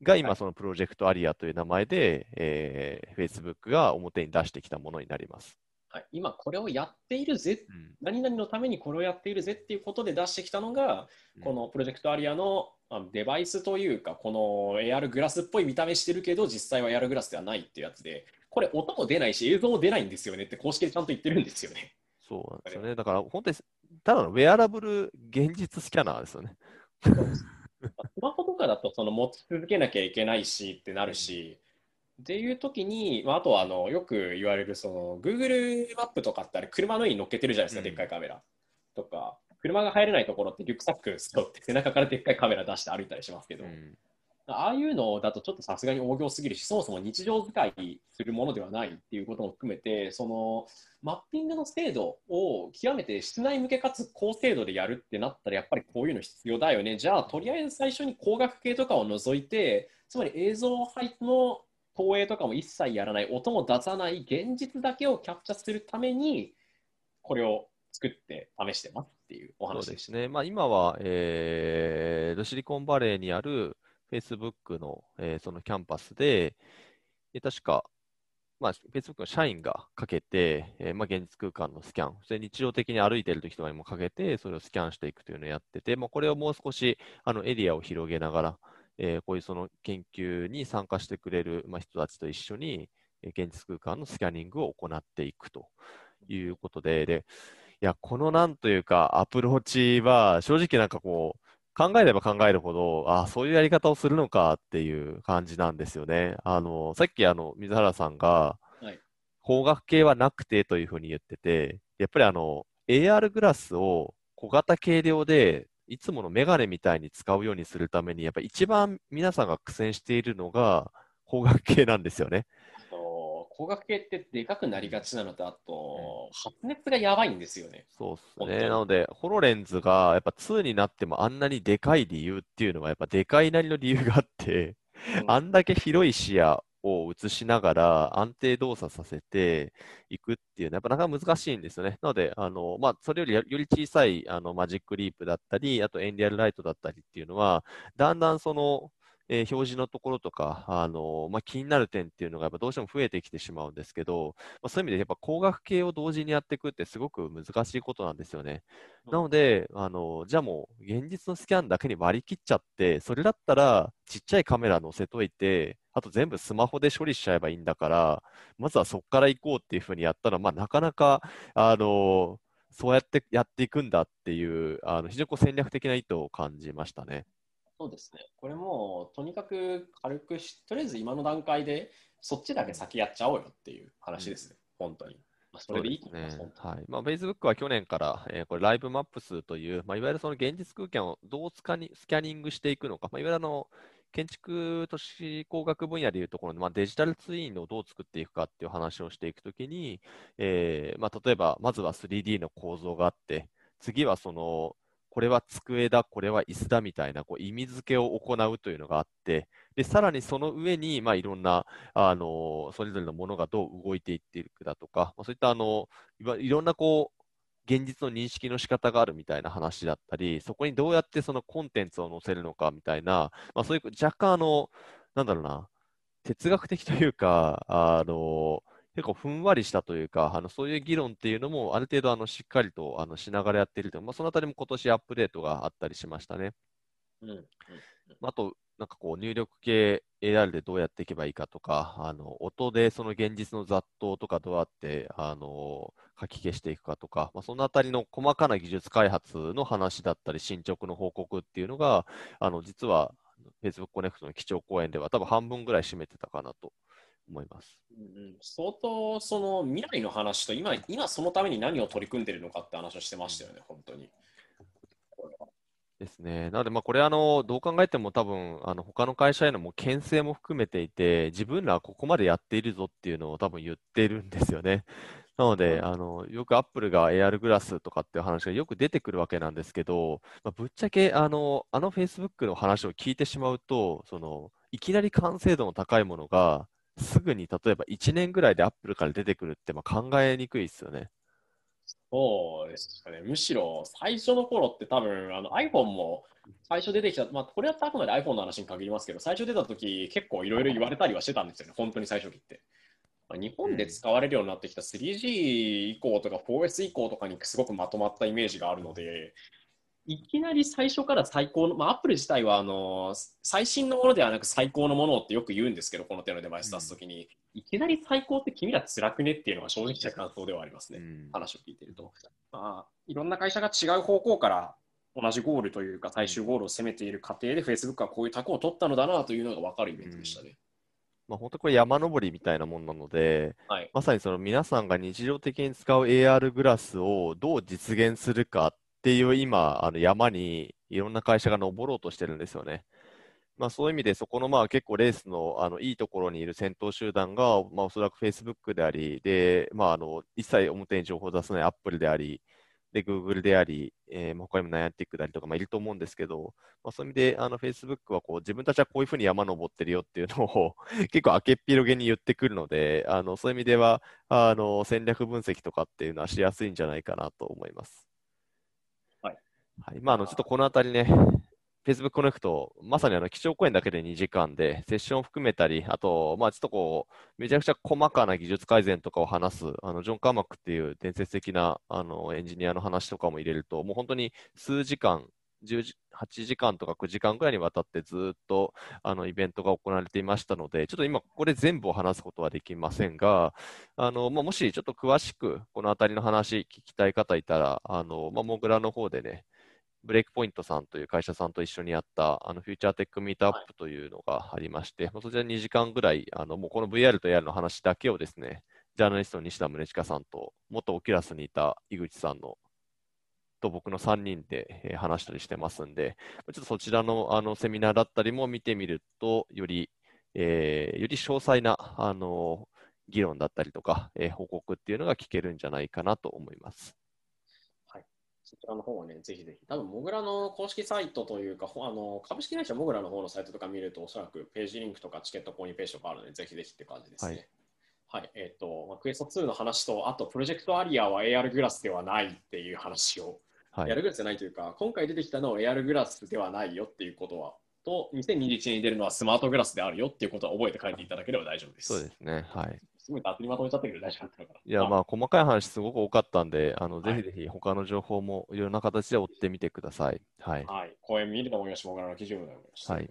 が今、はいそのプロジェクトアリアという名前で、えー Facebook が表に出してきたものになります。はい、今これをやっているぜ、うん何々のためにこれをやっているぜっていうことで出してきたのが、うんこのプロジェクトアリアのあデバイスというか、この AR グラスっぽい見た目してるけど、実際は AR グラスではないっていうやつで、これ音も出ないし映像も出ないんですよねって公式でちゃんと言ってるんですよね。そうなんですよね。だから本当に、ただのウェアラブル現実スキャナーですよね。スマホとかだとその持ち続けなきゃいけないしってなるし、っていう時に、まあ、あとはあのよく言われるその Google マップとかってあれ車の上に乗っけてるじゃないですか、うんでっかいカメラとか。車が入れないところってリュックサック背負って背中からでっかいカメラ出して歩いたりしますけど、うんああいうのだとちょっとさすがに大行すぎるし、そもそも日常使いするものではないっていうことも含めて、そのマッピングの精度を極めて室内向けかつ高精度でやるってなったら、やっぱりこういうの必要だよね。じゃあ、とりあえず最初に光学系とかを除いて、つまり映像配布の投影とかも一切やらない、音も出さない、現実だけをキャプチャするために、これを作って試してますっていうお話で。すね。まあ、今は、えーシリコンバレーにある Facebook の、えーそのキャンパスで、で確か、まあ、Facebook の社員がかけて、えーまあ、現実空間のスキャン、それ日常的に歩いている時とかにもかけて、それをスキャンしていくというのをやってて、まあ、これをもう少しあのエリアを広げながら、えーこういうその研究に参加してくれる、まあ、人たちと一緒に、現実空間のスキャニングを行っていくということで、で、いや、このなんというか、アプローチは、正直なんかこう、考えれば考えるほど、あそういうやり方をするのかっていう感じなんですよね。あの、さっきあの、水原さんが、光学系はなくてというふうに言ってて、やっぱりあの、AR グラスを小型軽量で、いつものメガネみたいに使うようにするために、やっぱり一番皆さんが苦戦しているのが、光学系なんですよね。光学系ってでかくなりがちなのと、あと、発熱がやばいんですよね。そうっすね。なので、ホロレンズがやっぱ2になってもあんなにでかい理由っていうのが、やっぱでかいなりの理由があって、うん、あんだけ広い視野を映しながら安定動作させていくっていうのは、やっぱなかなか難しいんですよね。なので、あの、まあ、それよりより小さいあのマジックリープだったり、あとエンリアルライトだったりっていうのは、だんだんその、えー、表示のところとか、あのまあ、気になる点っていうのがやっぱどうしても増えてきてしまうんですけど、まあ、そういう意味でやっぱ光学系を同時にやっていくってすごく難しいことなんですよね。うん、なので、あのじゃあもう現実のスキャンだけに割り切っちゃって、それだったらちっちゃいカメラ載せといて、あと全部スマホで処理しちゃえばいいんだから、まずはそこから行こうっていうふうにやったら、まあ、なかなか、あのそうやってやっていくんだっていう、あの非常にこう戦略的な意図を感じましたね。そうですね。これも、とにかく軽くし、とりあえず今の段階で、そっちだけ先やっちゃおうよっていう話ですね、うん、本当に。まあ、それでいいと思います。ね、はいまあ、Facebook は去年から、えー、これライブマップ数という、まあ、いわゆるその現実空間をどうスカニスキャニングしていくのか、まあ、いわゆるあの建築都市工学分野でいうところの、まあ、デジタルツインをどう作っていくかっていう話をしていくときに、えーまあ、例えばまずは 3D の構造があって、次はそのこれは机だ、これは椅子だみたいなこう意味付けを行うというのがあって、でさらにその上に、まあ、いろんなあのそれぞれのものがどう動いていっていくだとか、まあ、そういったあのいろんなこう現実の認識の仕方があるみたいな話だったり、そこにどうやってそのコンテンツを載せるのかみたいな、まあ、そういう若干あの、なんだろうな、哲学的というか、あの結構ふんわりしたというか、あのそういう議論っていうのも、ある程度あのしっかりとあのしながらやっているという、まあ、そのあたりも今年アップデートがあったりしましたね。うんうんあと、なんかこう入力系 AR でどうやっていけばいいかとか、あの音でその現実の雑踏とかどうやってあの書き消していくかとか、まあ、そのあたりの細かな技術開発の話だったり、進捗の報告っていうのが、あの実は Facebook コネクトの基調講演では多分半分ぐらい占めてたかなと思います。うん、相当その未来の話と今今そのために何を取り組んでるのかって話をしてましたよね、本当に。ですね。なので、まあ、これあの、どう考えても多分、あの他の会社へのも牽制も含めていて、自分らはここまでやっているぞっていうのを多分言ってるんですよね。なので、あのよくアップルが AR グラスとかっていう話がよく出てくるわけなんですけど、まあ、ぶっちゃけあのあの Facebook の話を聞いてしまうと、そのいきなり完成度の高いものがすぐに例えば1年ぐらいでアップルから出てくるってまあ考えにくいですよね。そうですかね。むしろ最初の頃って多分あの iPhone も最初出てきた、まあ、これはあくまで iPhone の話に限りますけど、最初出た時結構いろいろ言われたりはしてたんですよね、本当に最初期って。まあ、日本で使われるようになってきた 3G 以降とか 4S 以降とかにすごくまとまったイメージがあるので、いきなり最初から最高の、まあ、アップル自体はあの最新のものではなく最高のものってよく言うんですけど、この手のデバイス出すときに、うん、いきなり最高って君ら辛くねっていうのが正直な感想ではありますね、うん、話を聞いてると。まあ、いろんな会社が違う方向から同じゴールというか、最終ゴールを攻めている過程で、Facebook はこういうタを取ったのだなというのが分かるイベントでしたね。うん。まあ、本当これ山登りみたいなもんなので、はい、まさにその皆さんが日常的に使う AR グラスをどう実現するかっっていう今、あの山にいろんな会社が登ろうとしてるんですよね。まあ、そういう意味で、そこのまあ結構レースのあのいいところにいる先頭集団が、まあ、おそらく Facebook であり、でまあ、あの一切表に情報を出さない Apple であり、で Google であり、えー、他にもナヤンティックでありとか、まあ、いると思うんですけど、まあ、そういう意味であの Facebook はこう自分たちはこういうふうに山登ってるよっていうのを <laughs> 結構明けっぴろげに言ってくるので、あのそういう意味ではあの戦略分析とかっていうのはしやすいんじゃないかなと思います。はい。まあ、あの、ちょっとこのあたりね、Facebook コネクト、まさにあの基調講演だけで2時間で、セッションを含めたり、あと、まあ、ちょっとこう、めちゃくちゃ細かな技術改善とかを話す、あのジョン・カーマックっていう伝説的なあのエンジニアの話とかも入れると、もう本当に数時間10時8時間とか9時間ぐらいにわたってずっとあのイベントが行われていましたので、ちょっと今、ここで全部を話すことはできませんが、あのまあ、もしちょっと詳しくこの辺りの話聞きたい方いたら、あのまあ、モグラの方でね、ブレイクポイントさんという会社さんと一緒にやったあのフューチャーテックミートアップというのがありまして、はい、そちら2時間ぐらい、あのもうこの VR と AR の話だけをですね、ジャーナリストの西田宗千佳さんと、元オキュラスにいた井口さんのと僕の3人で、えー、話したりしてますんで、ちょっとそちらのあのセミナーだったりも見てみると、より、えー、より詳細な、あの議論だったりとか、えー、報告っていうのが聞けるんじゃないかなと思います。はい。そちらの方はね、ぜひぜひ、多分モグラの公式サイトというか、あの株式会社モグラの方のサイトとか見ると、おそらくページリンクとかチケット購入ページとかあるので、ぜひぜひって感じですね。はいはい、えっ、ー、と、まあ、クエスト2の話と、あと、プロジェクトアリアは AR グラスではないっていう話をはい、AR グラスじゃないというか、今回出てきたのは AR グラスではないよっていうことは、と、2021年に出るのはスマートグラスであるよっていうことは覚えて書いていただければ大丈夫です。そうですね。はい。すごいまとめちゃったけど大丈夫だったのかな。いや、まあ、細かい話すごく多かったんで、あの、ぜひぜひ他の情報もいろんな形で追ってみてください。はい。はい。講演見ると思いました。僕らの記事を読みました。はい。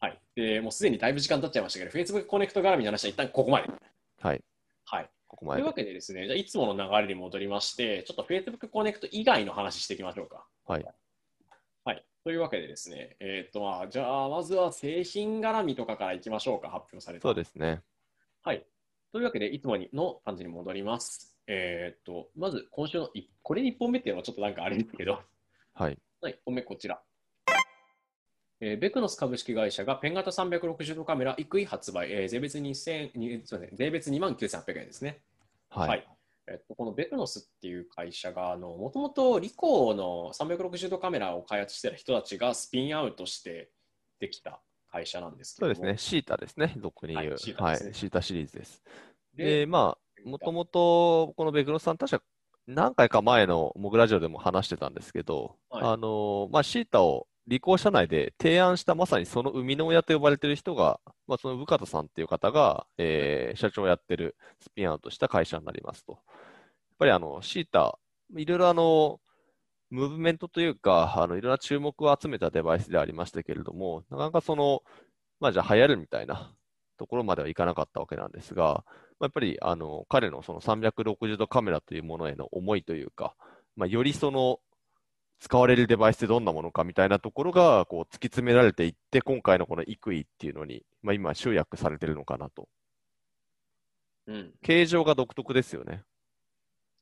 はい。で、もうすでにだいぶ時間経っちゃいましたけど、Facebook コネクト絡みの話は一旦ここまで。はい。はい。ここまで。というわけでですね、じゃいつもの流れに戻りまして、ちょっと Facebook コネクト以外の話していきましょうか。はい。はい。というわけでですね、えっ、ー、と、まあ、じゃあ、まずは製品絡みとかからいきましょうか、発表された。そうですね。はい。というわけで、いつもにの感じに戻ります。えっ、ー、と、まず、今週の、これ1本目っていうのはちょっとなんかあれですけど、はい。はい、1本目こちら。えー、ベクノス株式会社がペン型360度カメラ、イクイ発売、えー、税別2000、税別2万9800円ですね。はい、はいえっと、このベクノスっていう会社が、もともとリコーの360度カメラを開発してた人たちがスピンアウトしてできた会社なんですけどそうですね、シータですね、俗に言う。はい、シータ、ね。はい、シータシリーズです。で、まあ、もともとこのベクノスさん、確か何回か前のモグラジオでも話してたんですけど、はい、あのまあ、シータを理工社内で提案したまさにその生みの親と呼ばれている人が、まあ、その部方さんっていう方が、えー、社長をやってるスピンアウトした会社になりますと。やっぱりあの、シータ、いろいろあの、ムーブメントというか、あのいろんな注目を集めたデバイスでありましたけれども、なかなかその、まあじゃあ流行るみたいなところまではいかなかったわけなんですが、まあ、やっぱりあの彼のその360度カメラというものへの思いというか、まあ、よりその使われるデバイスってどんなものかみたいなところがこう突き詰められていって、今回のこのイクイっていうのに、まあ、今、集約されてるのかなと。うん、形状が独特ですよね。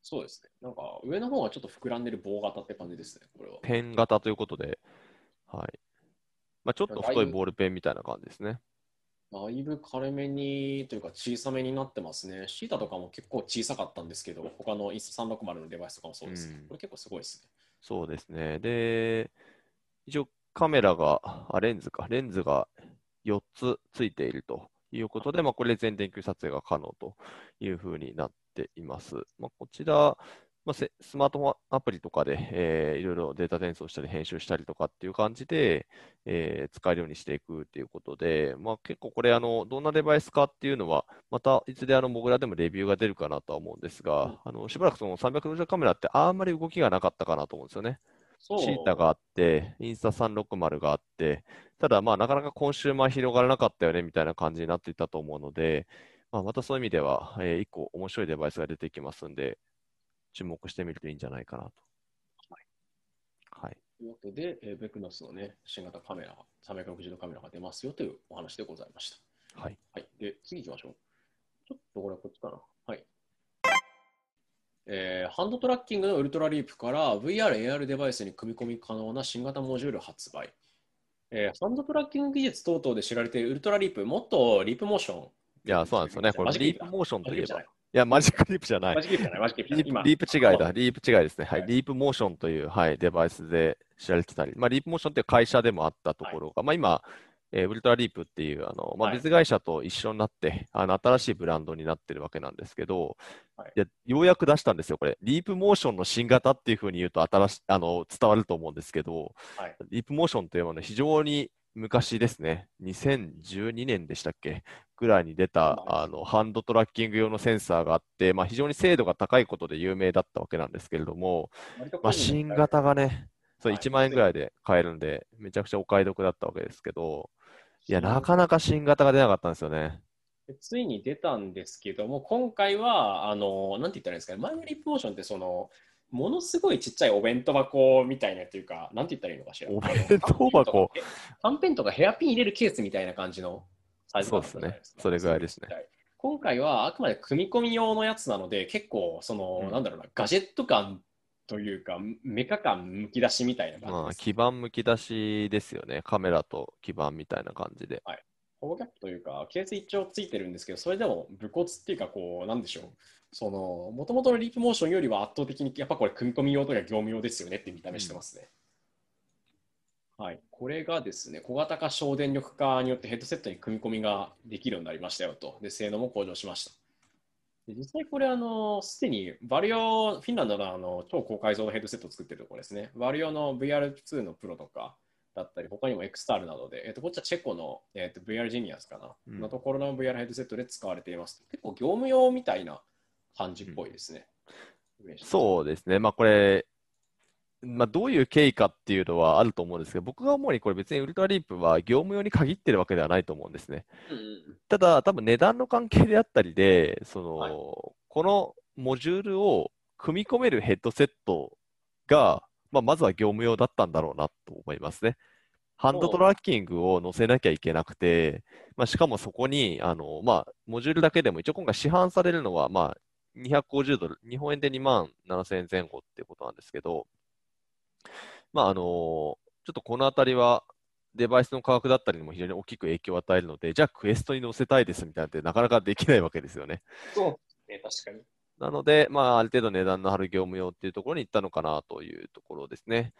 そうですね。なんか上の方はちょっと膨らんでる棒型って感じですね、これは。ペン型ということで、はい。まあ、ちょっと太いボールペンみたいな感じですね。だいぶ軽めにというか小さめになってますね。シータとかも結構小さかったんですけど、他の360のデバイスとかもそうです、ね、うん、これ結構すごいですね。そうですね。で、一応カメラが、あ、レンズか、レンズが4つついているということで、まあ、これ全電球撮影が可能というふうになっています。まあ、こちら、まあ、スマートフォンアプリとかで、えー、いろいろデータ転送したり編集したりとかっていう感じで、えー、使えるようにしていくっていうことで、まあ、結構これあの、どんなデバイスかっていうのは、またいつであのモグラでもレビューが出るかなとは思うんですが、あのしばらくその360度カメラってあんまり動きがなかったかなと思うんですよね。シータがあって、インスタ360があって、ただまあなかなかコンシューマー広がらなかったよねみたいな感じになっていたと思うので、まあ、またそういう意味では、えー、1個面白いデバイスが出てきますんで、注目してみるといいんじゃないかなと。はい。はい、というわけで、えー、ベクノスのね、新型カメラ、360度カメラが出ますよというお話でございました。はい。はい、で、次行きましょう。ちょっとこれこっちかな。はい。えー、ハンドトラッキングのウルトラリープから VR、AR デバイスに組み込み可能な新型モジュール発売。えー、ハンドトラッキング技術等々で知られているウルトラリープ、もっとリープモーション。いや、そうなんですよね。これリープモーションといえば。い。や、マジックリープじゃない。マジックリープじゃない、マジックリープリープ違いだ、リープ違いですね。はい、リープモーションという、はい、デバイスで知られてたり、まあ、リープモーションという会社でもあったところが、はい、まあ今、えー、ウルトラリープっていう、あの、まあ、別会社と一緒になって、はい、あの、新しいブランドになってるわけなんですけど、はい、いやようやく出したんですよ、これ。リープモーションの新型っていうふうに言うと、新し、あの、伝わると思うんですけど、はい、リープモーションというものは非常に昔ですね、2012年でしたっけ？ぐらいに出たあのハンドトラッキング用のセンサーがあって、まあ、非常に精度が高いことで有名だったわけなんですけれども、まあ、新型がね、それはい。1万円ぐらいで買えるんで、めちゃくちゃお買い得だったわけですけど、いや、なかななか新型が出なかったんですよね。ついに出たんですけども、今回は、あの、なんて言ったらいいんですかね、前のリップモーションって、その、ものすごいちっちゃいお弁当箱みたいなっていうか、なんて言ったらいいのかしら。お弁当箱？はんぺんとかヘアピン入れるケースみたいな感じのサイズそうですねそれぐらいですね。今回はあくまで組み込み用のやつなので、結構、その、うんなんだろうな、ガジェット感というか、メカ感むき出しみたいな感まあ、じです。基板むき出しですよね。カメラと基板みたいな感じで。保護キャップというか、ケース一応ついてるんですけど、それでも武骨っていうか、こう、なんでしょう。その、もともとのリープモーションよりは圧倒的に、やっぱこれ、組み込み用とか業務用ですよねって見た目してますね。はい。これがですね、小型化省電力化によってヘッドセットに組み込みができるようになりましたよと。で、性能も向上しました。で実際これ、あの、すでにバル用、フィンランドのあの超高解像度ヘッドセットを作ってるところですね。バル用の VR2 のプロとかだったり、他にもエクスタールなどで、えっとこっちはチェコの、えっと VR ジニアスかな、うんのところの VR ヘッドセットで使われています。結構業務用みたいな感じっぽいですね。そうですね。まあ、これ、まあ、どういう経緯かっていうのはあると思うんですけど、僕が思うにこれ別にウルトラリープは業務用に限ってるわけではないと思うんですね。うんただ、多分値段の関係であったりで、その、はいこのモジュールを組み込めるヘッドセットが、まあ、まずは業務用だったんだろうなと思いますね。ハンドトラッキングを載せなきゃいけなくて、まあ、しかもそこに、あの、まあ、モジュールだけでも一応今回市販されるのは、まあ、250ドル、日本円で2万7000円前後っていうことなんですけど、まあ、あの、ちょっとこのあたりは、デバイスの価格だったりにも非常に大きく影響を与えるので、じゃあクエストに載せたいですみたいなってなかなかできないわけですよね。そうね、確かに。なので、まあ、ある程度値段の張る業務用っていうところに行ったのかなというところですね。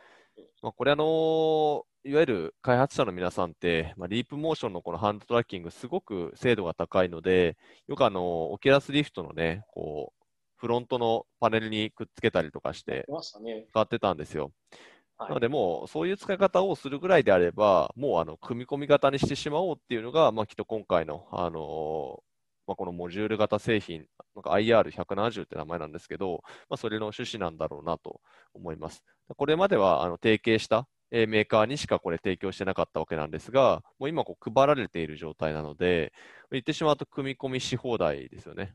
まあ、これあのいわゆる開発者の皆さんって、まあ、リープモーションのこのハンドトラッキング、すごく精度が高いので、よくあの、オキュラスリフトのね、こう、フロントのパネルにくっつけたりとかして。使ってたんですよ。はいなので、もうそういう使い方をするぐらいであれば、もうあの組み込み型にしてしまおうっていうのが、まあ、きっと今回の、あのまあ、このモジュール型製品、なんか IR170 って名前なんですけど、まあ、それの趣旨なんだろうなと思います。これまではあの提携したえーメーカーにしかこれ提供してなかったわけなんですが、もう今こう配られている状態なので、言ってしまうと組み込みし放題ですよね。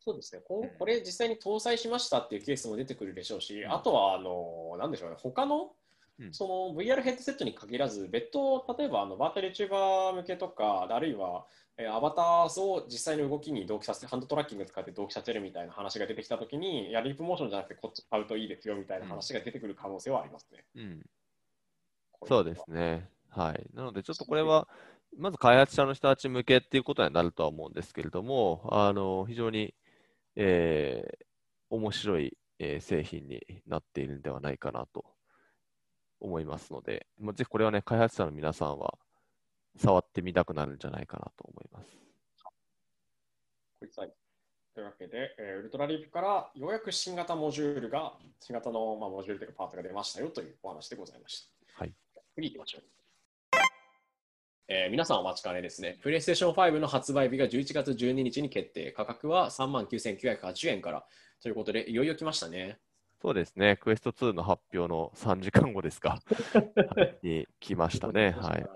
そうですね。こうこれ実際に搭載しましたっていうケースも出てくるでしょうし、うん。あとはあのなんでしょうね。他のうんその VR ヘッドセットに限らず別途例えばあのバーチャル YouTuber 向けとかあるいはえーアバターを実際の動きに同期させてハンドトラッキング使って同期させるみたいな話が出てきたときにいやリープモーションじゃなくてこっち買うといいですよみたいな話が出てくる可能性はありますね。うん、そうですね。はい。なので、ちょっとこれは、まず開発者の人たち向けっていうことになるとは思うんですけれども、あの、非常に、えー面白い、えー製品になっているんではないかなと思いますので、まあ、ぜひこれはね、開発者の皆さんは触ってみたくなるんじゃないかなと思います。というわけで、えーウルトラリープからようやく新型モジュールが、新型の、まあ、モジュールというかパーツが出ましたよというお話でございました。はい。次行きましょう。えー皆さんお待ちかねですね。プレイステーション5の発売日が11月12日に決定。価格は39,980円からということで、いよいよ来ましたね。そうですね、クエスト2の発表の3時間後ですか、<laughs> はい。に来ましたね。はい。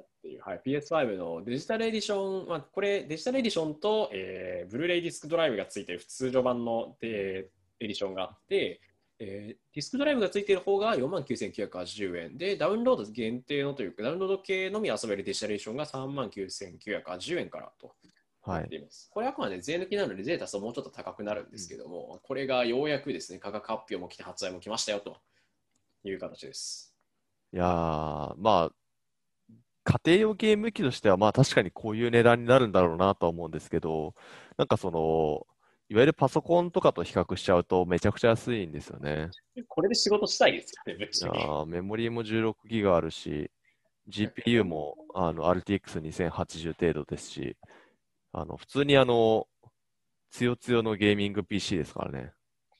はい、PS5 のデジタルエディション、まあ、これデジタルエディションと、えーブルーレイディスクドライブがついている普通序版の、えーエディションがあって、えーディスクドライブがついている方が49,980円で、ダウンロード限定のというか、ダウンロード系のみ遊べるデジタルエディションが39,980円からとはい。これはあくまで税抜きなので、税足すともうちょっと高くなるんですけども、これがようやくですね、価格発表も来て発売も来ましたよという形です。いやー、まあ、家庭用ゲーム機としては、まあ確かにこういう値段になるんだろうなとは思うんですけど、なんかその、いわゆるパソコンとかと比較しちゃうとめちゃくちゃ安いんですよね。これで仕事したいですよね、メモリーも16ギガあるし、GPU もあの RTX2080 程度ですし、あの普通にあの、つよつよのゲーミング PC ですからね。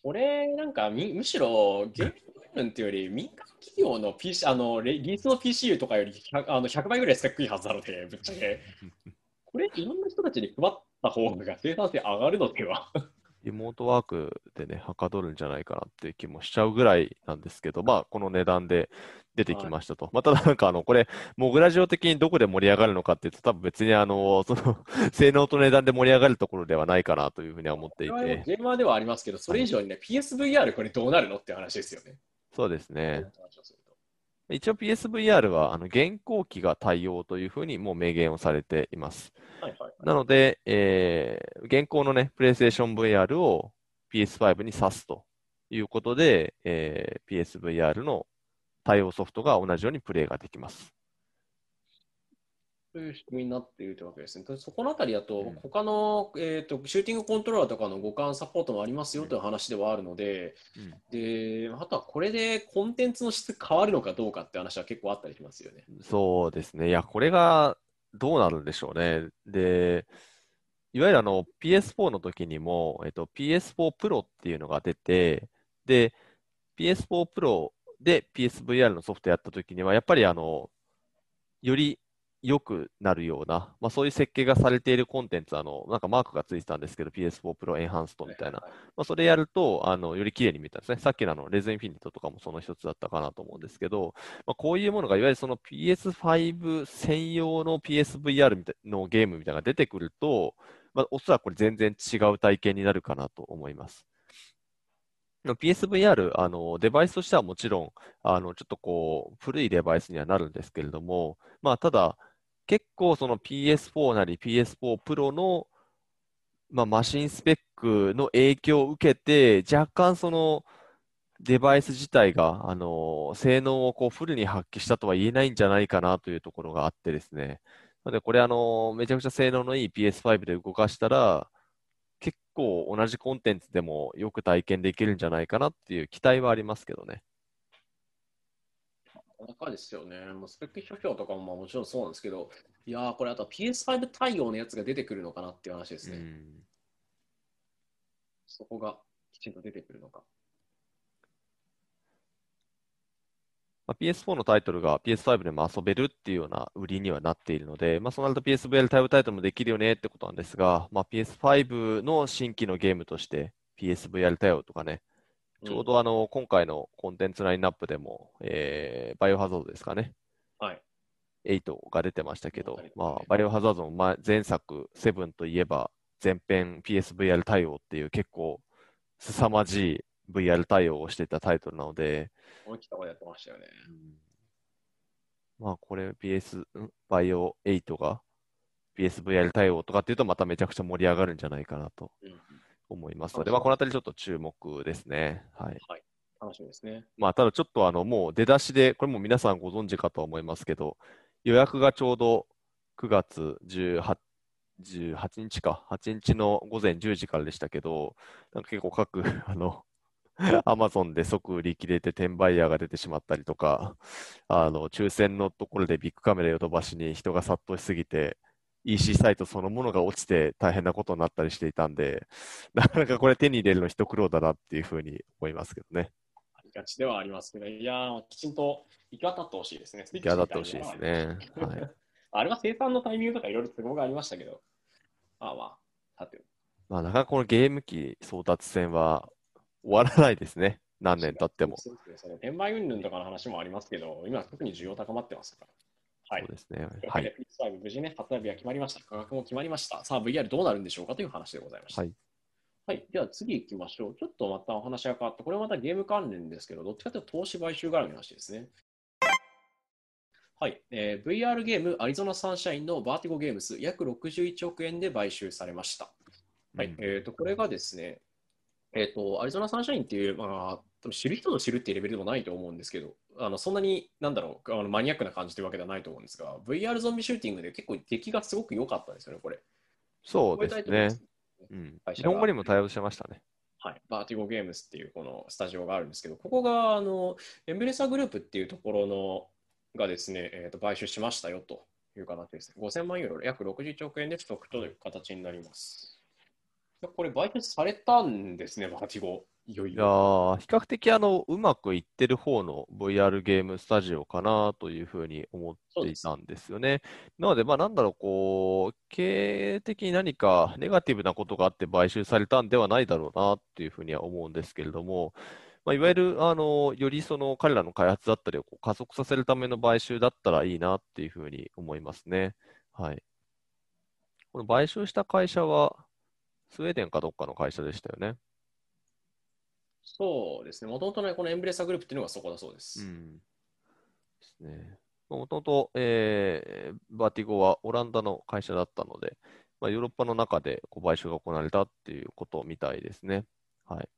これ、なんかみ、むしろゲーム部分っていうより、<laughs> 民間企業の PC、あの、レ技術の PCU とかより 100, あの100倍ぐらいスペックいいはずなので、ぶっちゃけ。<laughs> これ、いろんな人たちに配った方が生産性上がるのでは？い <laughs> リモートワークでね、はかどるんじゃないかなっていう気もしちゃうぐらいなんですけど、まあ、この値段で出てきましたと。まあ、ただなんかあの、これ、モグラジオ的にどこで盛り上がるのかっていうと、多分別にあの、<laughs> その、性能と値段で盛り上がるところではないかなというふうには思っていて。ゲーマーではありますけど、それ以上にね、PSVR これどうなるのって話ですよね。そうですね。一応 PSVR はあの現行機が対応というふうにもう明言をされています。はいはいはい、なので、えー、現行のね、PlayStation VR を PS5 に挿すということで、えー、PSVR の対応ソフトが同じようにプレイができます。という仕組みになっているというわけですね。そこのあたりだと、他の、えーと、シューティングコントローラーとかの互換サポートもありますよという話ではあるので、うん、であとはこれでコンテンツの質変わるのかどうかって話は結構あったりしますよね。そうですね。いや、これがどうなるんでしょうね。で、いわゆるあの PS4 の時にも、えっと、PS4 Pro っていうのが出て、で、PS4 Pro で PSVR のソフトやった時には、やっぱりあの、より良くなるような、まあ、そういう設計がされているコンテンツ、あのなんかマークがついてたんですけど、PS4 Pro Enhanced みたいな、まあ、それやるとあのより綺麗に見えたんですね。さっきのあのレズインフィニットとかもその一つだったかなと思うんですけど、まあ、こういうものがいわゆるその PS5 専用の PSVR みたいのゲームみたいなのが出てくると、まあ、おそらくこれ全然違う体験になるかなと思います。の PSVR、あの、デバイスとしてはもちろん、あの、ちょっとこう、古いデバイスにはなるんですけれども、まあ、ただ、結構その PS4 なり PS4 Pro の、まあ、マシンスペックの影響を受けて、若干そのデバイス自体が、あの性能をこうフルに発揮したとは言えないんじゃないかなというところがあってですね。なので、これあの、めちゃくちゃ性能のいい PS5 で動かしたら、構同じコンテンツでもよく体験できるんじゃないかなっていう期待はありますけどね。なかですよね。もうスペック表標とかももちろんそうなんですけど、いやー、これあと PS5 対応のやつが出てくるのかなっていう話ですね。そこがきちんと出てくるのか。まあ、PS4 のタイトルが PS5 でも遊べるっていうような売りにはなっているので、まあ、そうなると PSVR 対応タイトルもできるよねってことなんですが、まあ、PS5 の新規のゲームとして PSVR 対応とかね、ちょうどあの、今回のコンテンツラインナップでも、えー、バイオハザードですかね。はい。8が出てましたけど、まあ、バイオハザードの前作、7といえば、前編 PSVR 対応っていう結構凄まじい VR 対応をしていたタイトルなので、思い切ったことやってましたよね。うん、まあ、これ PS、バイオ8が PSVR 対応とかっていうと、まためちゃくちゃ盛り上がるんじゃないかなと。うん思いますので、まあ、このあたりちょっと注目ですね。はい。はい、楽しみですね。まあ、ただちょっとあの、もう出だしで、これも皆さんご存知かと思いますけど、予約がちょうど9月18 18日か、8日の午前10時からでしたけど、なんか結構各、<laughs> あの、アマゾンで即売り切れて転売ヤーが出てしまったりとか、あの、抽選のところでビッグカメラヨドバシに人が殺到しすぎて、EC サイトそのものが落ちて大変なことになったりしていたんで、<laughs> なかなかこれ手に入れるの一苦労だなっていうふうに思いますけどね。ありがちではありますけど、いやきちんと行き渡ってほしいですね。行き渡ってほしいですね。はい、<laughs> あれは生産のタイミングとかいろいろ都合がありましたけど、まあまあ、さて。まあ、なかなかこのゲーム機争奪戦は終わらないですね。何年経っても。転売云々とかの話もありますけど、今特に需要高まってますから。はい、そうですね。はい。無事ね、発売日は決まりました。価格も決まりました。さあ、VR どうなるんでしょうか？という話でございました。はい。はい。では次行きましょう。ちょっとまたお話が変わって、これはまたゲーム関連ですけど、どっちかというと投資買収絡みの話ですね。はい、えー、VR ゲームアリゾナサンシャインのバーティゴゲームス約61億円で買収されました。はい、うん、えーと、これがですね、えーと、アリゾナサンシャインっていう、まあ、知る人ぞ知るっていうレベルでもないと思うんですけど、あのそんなに、なんだろうあの、マニアックな感じというわけではないと思うんですが、VR ゾンビシューティングで結構出来がすごく良かったんですよね、これ。そうですね。うん、日本語にも対応してましたね。はい、バーティゴゲームスっていうこのスタジオがあるんですけど、ここがあのエンブレサグループっていうところのがですね、えー、と買収しましたよという形ですね。5000万ユーロ、約61億円で取得という形になります。これ、売却されたんですね、バーティゴ。いやいよいよ。ー比較的あのうまくいってる方の VR ゲームスタジオかなというふうに思っていたんですよね。なので、まあ、なんだろう、こう、経営的に何かネガティブなことがあって買収されたんではないだろうなっていうふうには思うんですけれども、まあ、いわゆるあのよりその彼らの開発だったりを加速させるための買収だったらいいなっていうふうに思いますね。はい。この買収した会社は、スウェーデンかどっかの会社でしたよね。そうですね。もともとね、このエンブレッサーグループっていうのがそこだそうです。うん。ですね。もともと、えーバーティゴはオランダの会社だったので、まあ、ヨーロッパの中でこう買収が行われたっていうことみたいですね。はい。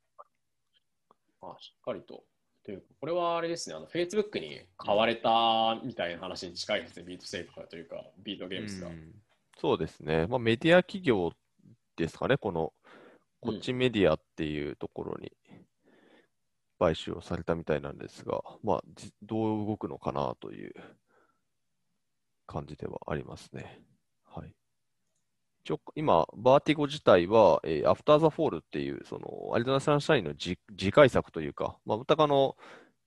あしっかりと。というかこれはあれですね、あの Facebook に買われたみたいな話に近いですね、ビートセーバーというか、ビートゲームズが。うんそうですね。まあ、メディア企業ですかね、この、こっちメディアっていうところに買収をされたみたいなんですが、まあ、じゃあどう動くのかなという感じではありますね。はい。一応、今、バーティゴ自体は、えー、アフター・ザ・フォールっていう、その、アリゾナ・サンシャインの次次回作というか、まあ、歌かの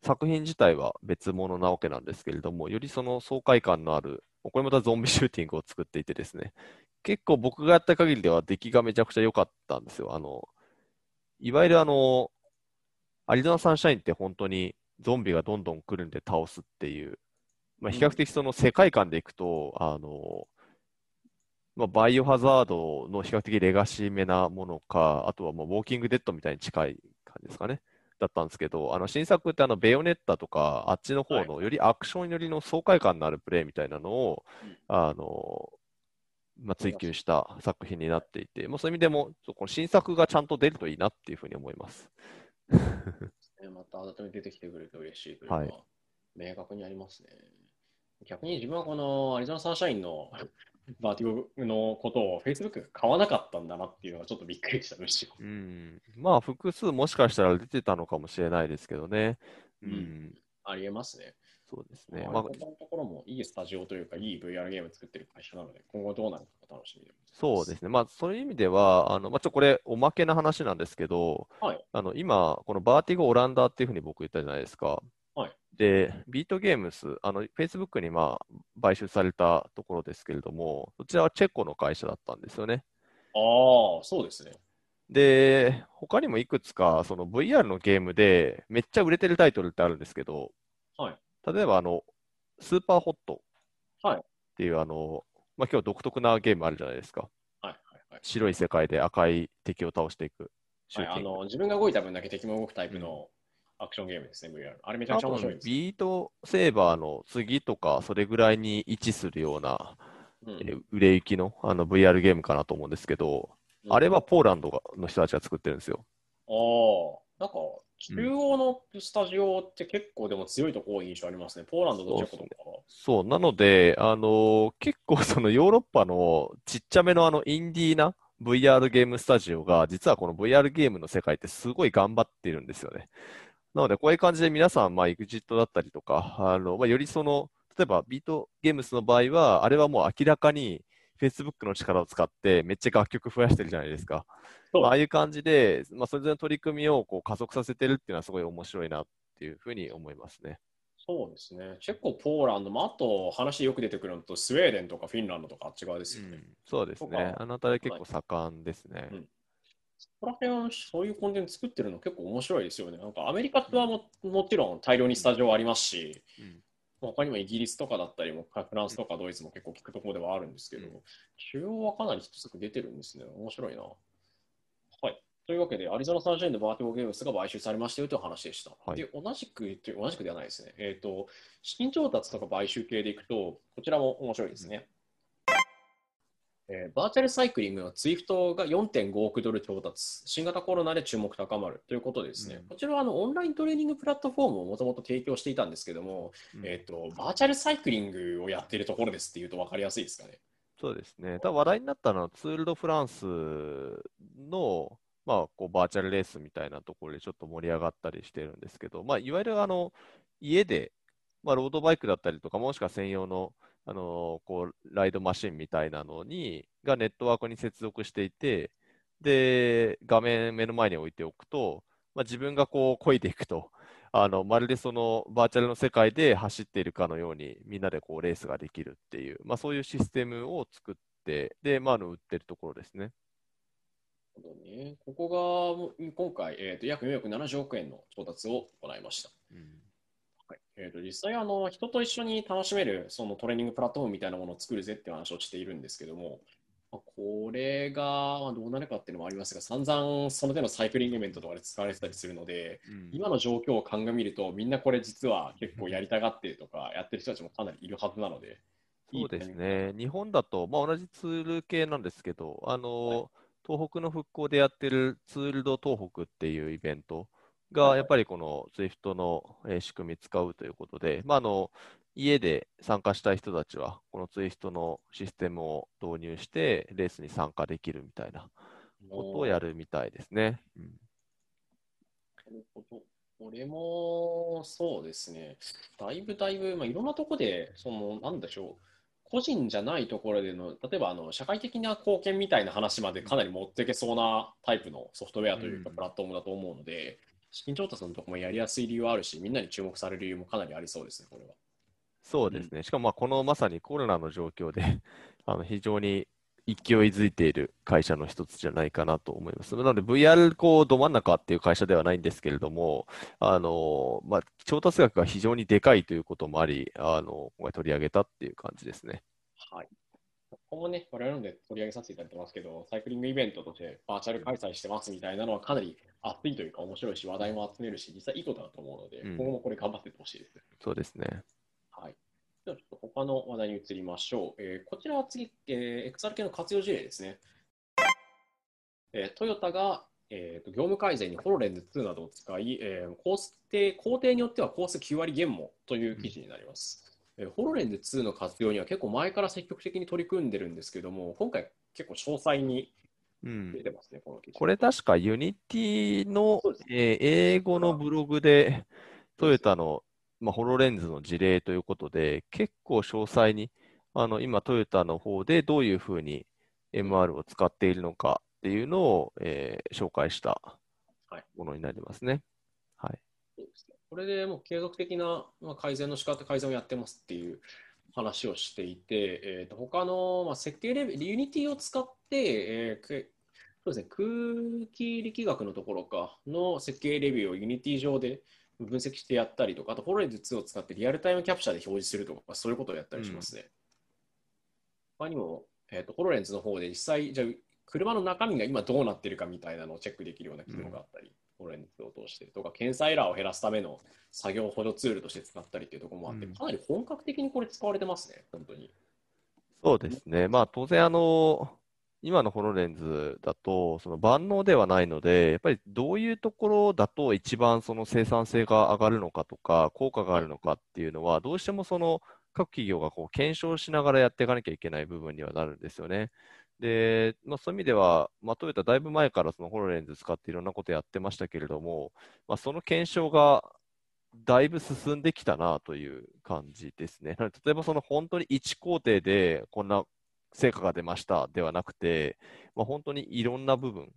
作品自体は別物なわけなんですけれども、よりその爽快感のある、これまたゾンビシューティングを作っていてですね、結構僕がやった限りでは出来がめちゃくちゃ良かったんですよ。あの、いわゆるあの、アリゾナ・サンシャインって本当にゾンビがどんどん来るんで倒すっていう、まあ、比較的その世界観でいくと、あの、まあ、バイオハザードの比較的レガシーめなものか、あとはもうウォーキングデッドみたいに近い感じですかね。だったんですけど、あの新作ってあのベヨネッタとか、あっちの方のよりアクション寄りの爽快感のあるプレイみたいなのを、うんあの、まあ、追求した作品になっていて、もうそういう意味でも、この新作がちゃんと出るといいなっていうふうに思います。<laughs> ねまた改めて出てきてくれると嬉しいというのは、はい明確にありますね。逆に自分はこのアリゾナサンシャインの <laughs> バーティゴのことを Facebook が買わなかったんだなっていうのがちょっとびっくりした、むしろ。うん、まあ、複数もしかしたら出てたのかもしれないですけどね。うん、うんありえますね。そうですね。ね、まあまあ、このところもいいスタジオというか、いい VR ゲーム作ってる会社なので、今後どうなるか楽しみでそうですね。まあ、そういう意味では、あの、まあ、ちょ、これ、おまけな話なんですけど、はいあの、今、このバーティゴオランダっていうふうに僕言ったじゃないですか。はいで、ビートゲームス、あの、Facebook にまあ、買収されたところですけれども、そちらはチェコの会社だったんですよね。ああ、そうですね。で、他にもいくつか、その VR のゲームで、めっちゃ売れてるタイトルってあるんですけど、はい例えば、あの、スーパーホットはいっていう、あの、まあ、今日独特なゲームあるじゃないですか。はいはいはい。白い世界で赤い敵を倒していくはい。あの自分が動いた分だけ敵も動くタイプのアクションゲームですね、VR。あれめちゃくちゃ面白いです。ビートセーバーの次とか、それぐらいに位置するような、うんえー売れ行きのあの VR ゲームかなと思うんですけど、あれはポーランドがの人たちが作ってるんですよ。ああ、なんか、中央のスタジオって結構でも強いところ印象ありますね。ポーランドとチェコとか。そう、なので、あのー結構そのヨーロッパのちっちゃめのあのインディーな VR ゲームスタジオが、実はこの VR ゲームの世界ってすごい頑張ってるんですよね。なので、こういう感じで皆さん、まあ、EXIT だったりとか、あの、まあ、よりその、例えばビートゲームスの場合は、あれはもう明らかに Facebook の力を使ってめっちゃ楽曲増やしてるじゃないですか。あああいう感じで、まあ、それぞれの取り組みをこう加速させてるっていうのはすごい面白いなっていうふうに思いますね。そうですね。チェコ、ポーランド、まあ、あと話よく出てくるのと、スウェーデンとかフィンランドとかあっち側ですよね。そうです。ねあの辺り結構盛んですね。うんそこら辺はそういうコンテンツ作ってるの結構面白いですよね。なんかアメリカはももちろん大量にスタジオありますし、うん他にもイギリスとかだったりも、フランスとかドイツも結構聞くところではあるんですけど、うん中央はかなり一つ出てるんですね。面白いな。はい。というわけで、アリゾナサンシャインのバーティゴゲームスが買収されましたよという話でした。はいで、同じく、という同じくではないですね。えっ、と、資金調達とか買収系でいくと、こちらも面白いですね。えーバーチャルサイクリングのツイフトが4.5億ドル調達、新型コロナで注目高まるということでですね、うんこちらはあのオンライントレーニングプラットフォームをもともと提供していたんですけども、うんえーと、バーチャルサイクリングをやっているところですっていうと分かりやすいですかね。そうですね。ただ話題になったのはツール・ド・フランスの、まあ、こうバーチャルレースみたいなところでちょっと盛り上がったりしてるんですけど、まあ、いわゆるあの家で、まあ、ロードバイクだったりとか、もしくは専用の、あのこうライドマシンみたいなのにがネットワークに接続していて、で、画面目の前に置いておくと、まあ、自分がこう漕いでいくと、<laughs> あのまるでそのバーチャルの世界で走っているかのように、みんなでこうレースができるっていう、まあ、そういうシステムを作って、で、ま、あの売ってるところですね。ね、ここが今回、えーと、約470億円の調達を行いました。うん。はい。えーと、実際あの、人と一緒に楽しめるそのトレーニングプラットフォームみたいなものを作るぜって話をしているんですけども、これがどうなるかっていうのもありますが、散々その手のサイクリングイベントとかで使われてたりするので、うん、今の状況を鑑みると、みんなこれ実は結構やりたがってるとか、やってる人たちもかなりいるはずなので。そうですね、日本だと、まあ、同じツール系なんですけど、あの、はい、東北の復興でやってるツールド東北っていうイベントが、やっぱりこの SWIFT の仕組み使うということで、まあ、あの家で参加したい人たちは、このツイストのシステムを導入して、レースに参加できるみたいなことをやるみたいですね。うん、なるほど。これもそうですね、だいぶだいぶ、まあ、いろんなところで、そのなんでしょう、個人じゃないところでの、例えばあの社会的な貢献みたいな話までかなり持っていけそうなタイプのソフトウェアというか、プラットフォームだと思うので、資金調達のところもやりやすい理由はあるし、みんなに注目される理由もかなりありそうですね、これは。そうですね、しかもまあこのまさにコロナの状況であの非常に勢いづいている会社の一つじゃないかなと思います。なので VR こうど真ん中っていう会社ではないんですけれども、あのまあ、調達額が非常にでかいということもあり、あの今回取り上げたっていう感じですね。はい。ここもね、我々ので取り上げさせていただいてますけど、サイクリングイベントとしてバーチャル開催してますみたいなのはかなり熱いというか面白いし、話題も集めるし、実際いいことだと思うので、うん、今後もこれ頑張ってほしいです。そうですね。はい。ではちょっと他の話題に移りましょう。えー、こちらは次、えー、XR 系の活用事例ですね。えー、トヨタが、えーと、業務改善にホロレンズ2などを使い、えー、工程工程によっては工数9割減もという記事になります。うん、えー、ホロレンズ2の活用には結構前から積極的に取り組んでるんですけども、今回結構詳細に出てますね、うん、この記事。これ確かユニティの、えー、英語のブログでトヨタのまあ、ホロレンズの事例ということで、結構詳細に、あの今、トヨタの方でどういうふうに MR を使っているのかっていうのを、えー、紹介したものになりますね。はい、そうですね。これでもう継続的な、まあ、改善の仕方、改善をやってますっていう話をしていて、えー、と他の、まあ、設計レベル、ユニティを使って、えー、そうですね、空気力学のところかの設計レビューをユニティ上で分析してやったりとか、あと、ホロレンズ2を使ってリアルタイムキャプチャーで表示するとか、そういうことをやったりしますね。うん、他にも、えーと、ホロレンズの方で実際、じゃ車の中身が今どうなってるかみたいなのをチェックできるような機能があったり、うん、ホロレンズを通してとか、検査エラーを減らすための作業補助ツールとして使ったりっていうところもあって、うん、かなり本格的にこれ使われてますね、本当に。そうですね。まあ、当然、あの、今のホロレンズだと、その万能ではないので、やっぱりどういうところだと一番その生産性が上がるのかとか、効果があるのかっていうのは、どうしてもその各企業がこう検証しながらやっていかなきゃいけない部分にはなるんですよね。で、まあ、そういう意味では、まあ、トヨタだいぶ前からそのホロレンズ使っていろんなことやってましたけれども、まあ、その検証がだいぶ進んできたなという感じですね。<laughs> 例えばその本当に1工程でこんな成果が出ましたではなくて、まあ、本当にいろんな部分、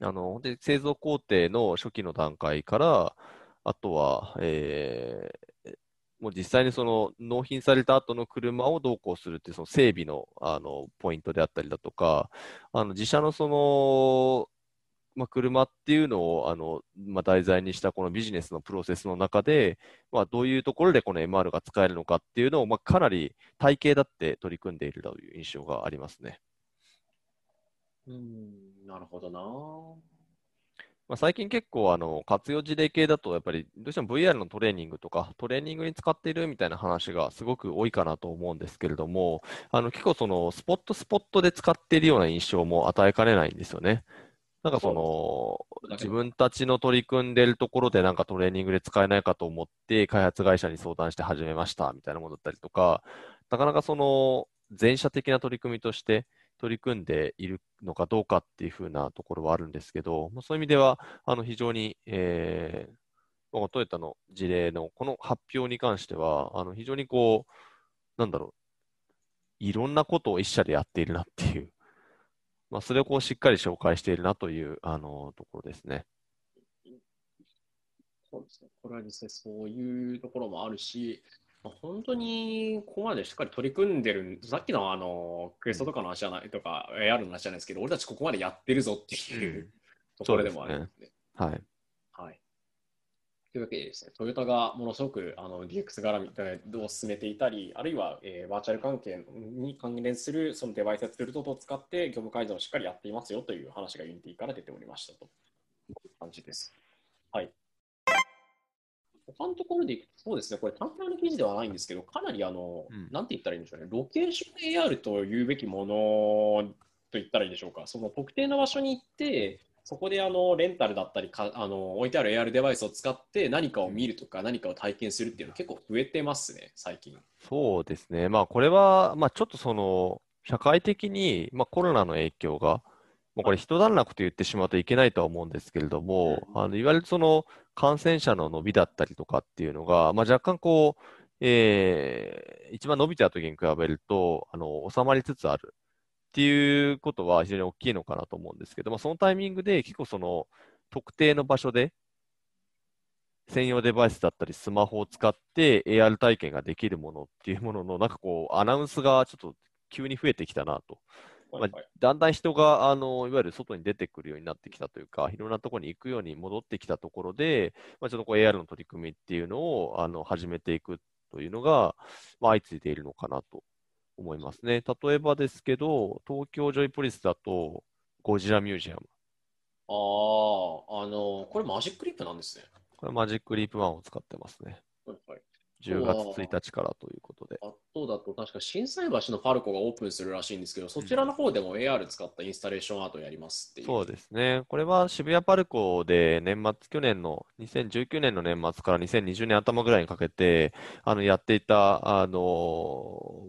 あの本当に製造工程の初期の段階から、あとは、えー、もう実際にその納品された後の車をどうこうするっていうその整備のあのポイントであったりだとか、あの自社のそのまあ、車っていうのをあの、まあ、題材にしたこのビジネスのプロセスの中で、まあ、どういうところでこの MR が使えるのかっていうのを、まあ、かなり体系だって取り組んでいるという印象がありますね。うんなるほどな。まあ、最近結構あの活用事例系だと、やっぱりどうしても VR のトレーニングとか、トレーニングに使っているみたいな話がすごく多いかなと思うんですけれども、あの結構そのスポットスポットで使っているような印象も与えかねないんですよね。なんかその、自分たちの取り組んでるところでなんかトレーニングで使えないかと思って開発会社に相談して始めましたみたいなものだったりとか、なかなかその全社的な取り組みとして取り組んでいるのかどうかっていうふうなところはあるんですけど、そういう意味では、あの非常に、えー、トヨタの事例のこの発表に関しては、あの非常にこう、なんだろう、いろんなことを一社でやっているなっていうまあ、それをこうしっかり紹介しているなというあのところですね。そうですね。これは実際そういうところもあるし、まあ、本当にここまでしっかり取り組んでる、さっきのあのクエストとかの話じゃないとか、AR の話じゃないですけど、俺たちここまでやってるぞっていう、うんところでもあるんですね。はい。はい。というわけでですね、トヨタがものすごくあの DX 絡みを進めていたり、あるいは、えーバーチャル関係に関連するそのデバイスやツール等々を使って業務改善をしっかりやっていますよという話がユニティから出ておりましたという感じです。はい。他のところでいくと、そうですね、これ単体の記事ではないんですけど、かなりあの、うんなんて言ったらいいんでしょうね、ロケーション AR というべきものと言ったらいいでしょうか、その特定の場所に行って、そこであのレンタルだったりかあの、置いてある AR デバイスを使って何かを見るとか、何かを体験するっていうの結構増えてますね、最近。そうですね。まあ、これは、まあ、ちょっとその、社会的に、まあ、コロナの影響が、まあ、これ、一段落と言ってしまうといけないとは思うんですけれども、あのいわゆるその感染者の伸びだったりとかっていうのが、まあ、若干こう、えー一番伸びてた時に比べると、あの収まりつつあるっていうことは非常に大きいのかなと思うんですけど、まあ、そのタイミングで結構その特定の場所で専用デバイスだったりスマホを使って AR 体験ができるものっていうもののなんかこうアナウンスがちょっと急に増えてきたなと。まあだんだん人があのいわゆる外に出てくるようになってきたというか、いろんなところに行くように戻ってきたところで、まあ、ちょっとこう AR の取り組みっていうのをあの始めていくというのが、まあ、相次いでいるのかなと思いますね。例えばですけど、東京ジョイポリスだと、ゴジラミュージアム。ああ、あの、これマジックリップなんですね。これマジックリープ1を使ってますね。はいはい。10月1日からということで。あとだと、確か心斎橋のパルコがオープンするらしいんですけど、そちらの方でも AR 使ったインスタレーションアートをやりますっていう。そうですね。これは渋谷パルコで年末、去年の2019年の年末から2020年頭ぐらいにかけて、あの、やっていた、あの、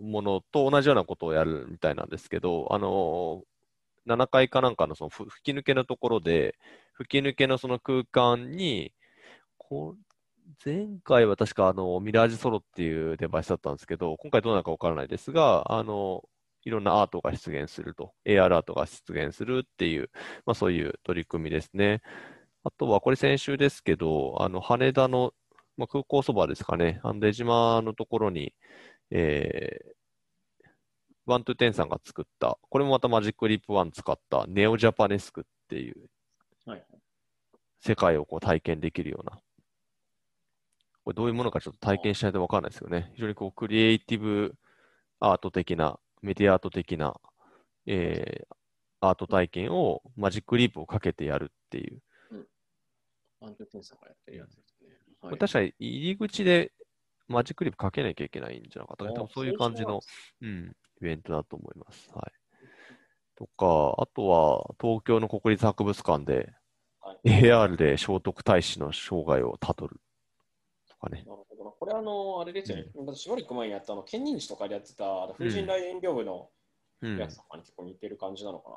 ものと同じようなことをやるみたいなんですけど、あの、7階かなんかのそのふ吹き抜けのところで、吹き抜けのその空間に、こう前回は確かあの、ミラージュソロっていうデバイスだったんですけど、今回どうなるかわからないですが、あの、いろんなアートが出現すると、AR アートが出現するっていう、まあそういう取り組みですね。あとは、これ先週ですけど、あの、羽田の、まあ、空港そばですかね、あの出島のところに、えー、ワントゥテンさんが作った、これもまたマジックリップワン使ったネオジャパネスクっていうはい世界をこう体験できるような。これどういうものかちょっと体験しないとわかんないですよね。非常にこうクリエイティブアート的な、メディアアート的な、えーアート体験をマジックリープをかけてやるっていう。アントテンさんがやってるやつですね。これ確かに入り口でマジックリープかけなきゃいけないんじゃなかったかな。あ多分そういう感じの、そううん、イベントだと思います。はい。とか、あとは東京の国立博物館ではい AR で聖徳太子の生涯をたどるとかね。なるほどなこれあの、あれですよね、しばらく前にやったあの、県人誌とかでやってた、あの風神雷園業部のうん。やつとかに結構似てる感じなのかな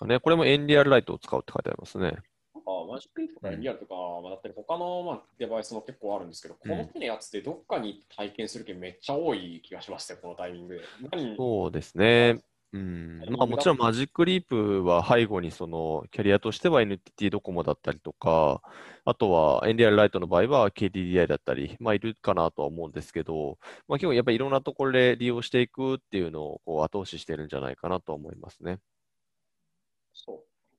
と。ね、これもエンリアルライトを使うって書いてありますね。なんかマジックリープとかリアルとかだったり、他のまあデバイスも結構あるんですけど、この手のやつでどっかに体験する気めっちゃ多い気がしますね、このタイミングで。何そうですね。うん。まあもちろんマジックリープは背後にそのキャリアとしては NTT ドコモだったりとか、あとはエンリアルライトの場合は KDDI だったり、まあいるかなとは思うんですけど、まあ結構やっぱりいろんなところで利用していくっていうのをこう後押ししてるんじゃないかなと思いますね。そう。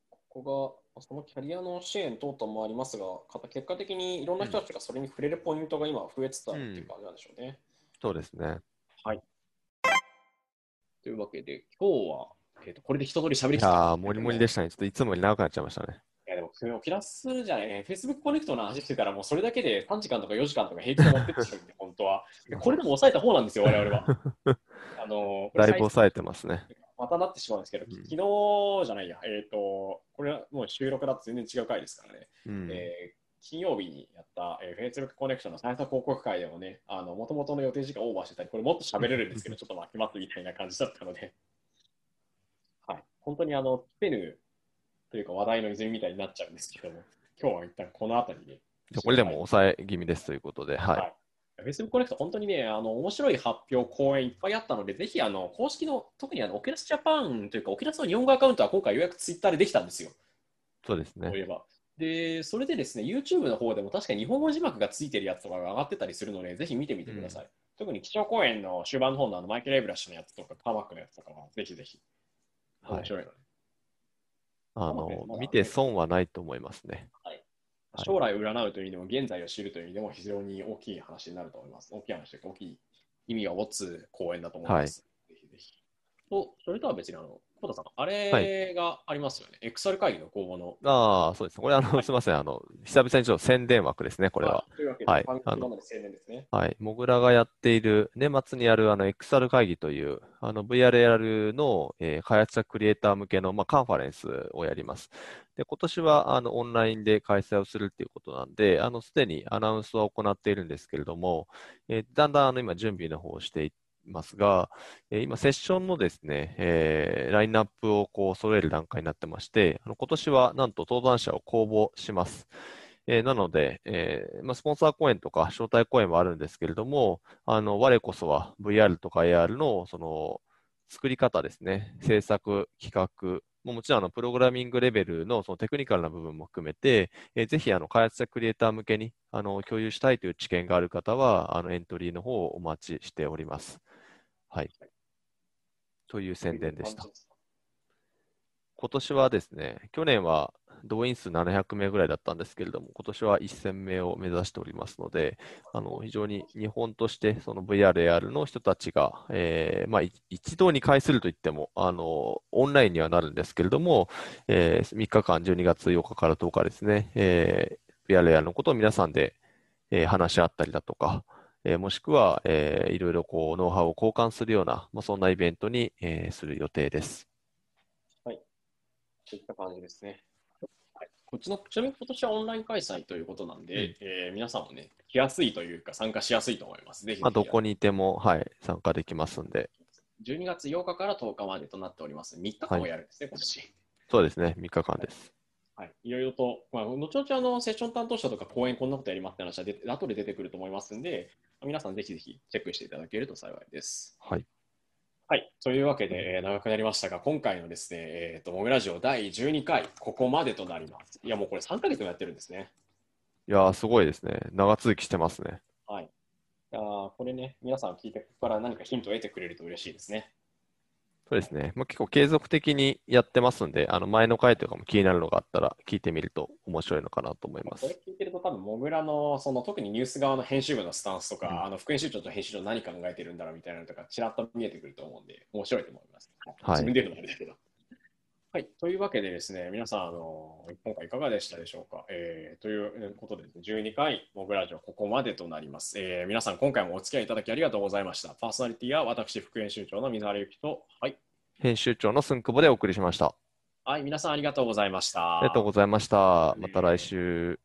ここが、そのキャリアの支援等々もありますが、結果的にいろんな人たちがそれに触れるポイントが今増えつつあるっていう感じなんでしょうね。そうですね。というわけで、今日は、えー、とこれで一通り喋りいきたやー、もりもりでしたね。ちょっといつもより長くなっちゃいましたね。いやでも、ピラスじゃないね、Facebook コネクトの話してたら、もうそれだけで3時間とか4時間とか平気で持ってっちゃうんで、本当は。<laughs> でこれでも抑えた方なんですよ、我々は。<laughs> あのだいぶ抑えてますね。またなってしまうんですけど、うん昨日じゃないや、えっ、と、これはもう収録だと全然違う回ですからね。うん。えー金曜日にやった、えー、Facebook コネクションの最初広告会でもね、あの、もともとの予定時間オーバーしてたり、これもっと喋れるんですけど、ちょっと負けますみたいな感じだったので、はい。本当にあの、スペヌというか話題の泉みたいになっちゃうんですけども、今日は一旦この辺りで。これでも抑え気味ですということで、はい。はい。Facebook コネクト、本当にね、あの面白い発表、講演いっぱいあったので、ぜひあの公式の、特にあのオキュラスジャパンというか、オキュラスの日本語アカウントは今回ようやくツイッターでできたんですよ。そうですね。そういえば。で、それでですね、YouTube の方でも確かに日本語字幕がついてるやつとかが上がってたりするので、ぜひ見てみてください。特に基調講演の終盤の方のあのマイケル・エイブラッシュのやつとか、カーマックのやつとかは、ぜひぜひ。はい面白いので。あまあねの、見て損はないと思いますね。はい将来を占うという意味でも、現在を知るという意味でも、非常に大きい話になると思います。大きい話というか、大きい意味を持つ講演だと思います。ぜひぜひ。と、それとは別に、あの、さん、あれがありますよね。XR 会議の公募の。ああ、そうですね。これ、あの、すみません。あの、久々にちょっと宣伝枠ですね、これは。というわけで、はいですね。はい。モグラがやっている、年末にやるあの XR 会議という、あの VRAR の、えー開発者クリエイター向けの、まあ、カンファレンスをやります。で、今年はあのオンラインで開催をするっていうことなんで、あの、すでにアナウンスは行っているんですけれども、えーだんだんあの今準備の方をしていますが、えー今セッションのですね、えーラインナップをこう揃える段階になってまして、あの今年はなんと登壇者を公募します。えーなので、えーまあ、スポンサー講演とか招待講演もあるんですけれども、あの、我こそは VR とか AR のその作り方ですね、制作、企画、ももちろんあのプログラミングレベルのそのテクニカルな部分も含めて、えーぜひあの開発者クリエイター向けにあの共有したいという知見がある方は、あのエントリーの方をお待ちしております。はい。という宣伝でした。今年はですね、去年は動員数700名ぐらいだったんですけれども、今年は1000名を目指しておりますので、あの非常に日本としてその VR、AR の人たちが、えーまあ、い一堂に会するといってもあの、オンラインにはなるんですけれども、えー3日間、12月8日から10日ですね、えー VR、AR のことを皆さんで、えー話し合ったりだとか、えーもしくは、えーいろいろこうノウハウを交換するような、まあ、そんなイベントに、えーする予定です。といった感じですね。はい、こっちの、ちなみに今年はオンライン開催ということなんで、うんえー皆さんもね、来やすいというか、参加しやすいと思います。ぜひまあ、どこにいても、はい、参加できますんで、12月8日から10日までとなっております。3日間をやるんですね、今年。そうですね、3日間です。はい、いろいろと、まあ、後々あのセッション担当者とか講演こんなことやりますって話はで後で出てくると思いますんで、皆さんぜひぜひチェックしていただけると幸いです。はい。はい。というわけで、えー長くなりましたが、今回のですね、えっ、と、モグラジオ第12回、ここまでとなります。いや、もうこれ3ヶ月もやってるんですね。いやー、すごいですね。長続きしてますね。はい。いやーこれね、皆さん聞いて、ここから何かヒントを得てくれると嬉しいですね。そうですね。まあ、結構継続的にやってますんで、あの前の回とかも気になるのがあったら聞いてみると面白いのかなと思いますこれ。聞いてると多分、モグラの、その特にニュース側の編集部のスタンスとか、うんあの副編集長と編集長何考えてるんだろうみたいなのとか、ちらっと見えてくると思うんで、面白いと思います。はい自分で言うのもあれだけど。はい。というわけでですね、皆さん、あの、今回いかがでしたでしょうか？えーということでですね、12回、モグラジオここまでとなります。えー皆さん、今回もお付き合いいただきありがとうございました。パーソナリティは私、副編集長の水原由紀と、はい。編集長のすんくぼでお送りしました。はい、皆さんありがとうございました。ありがとうございました。また来週。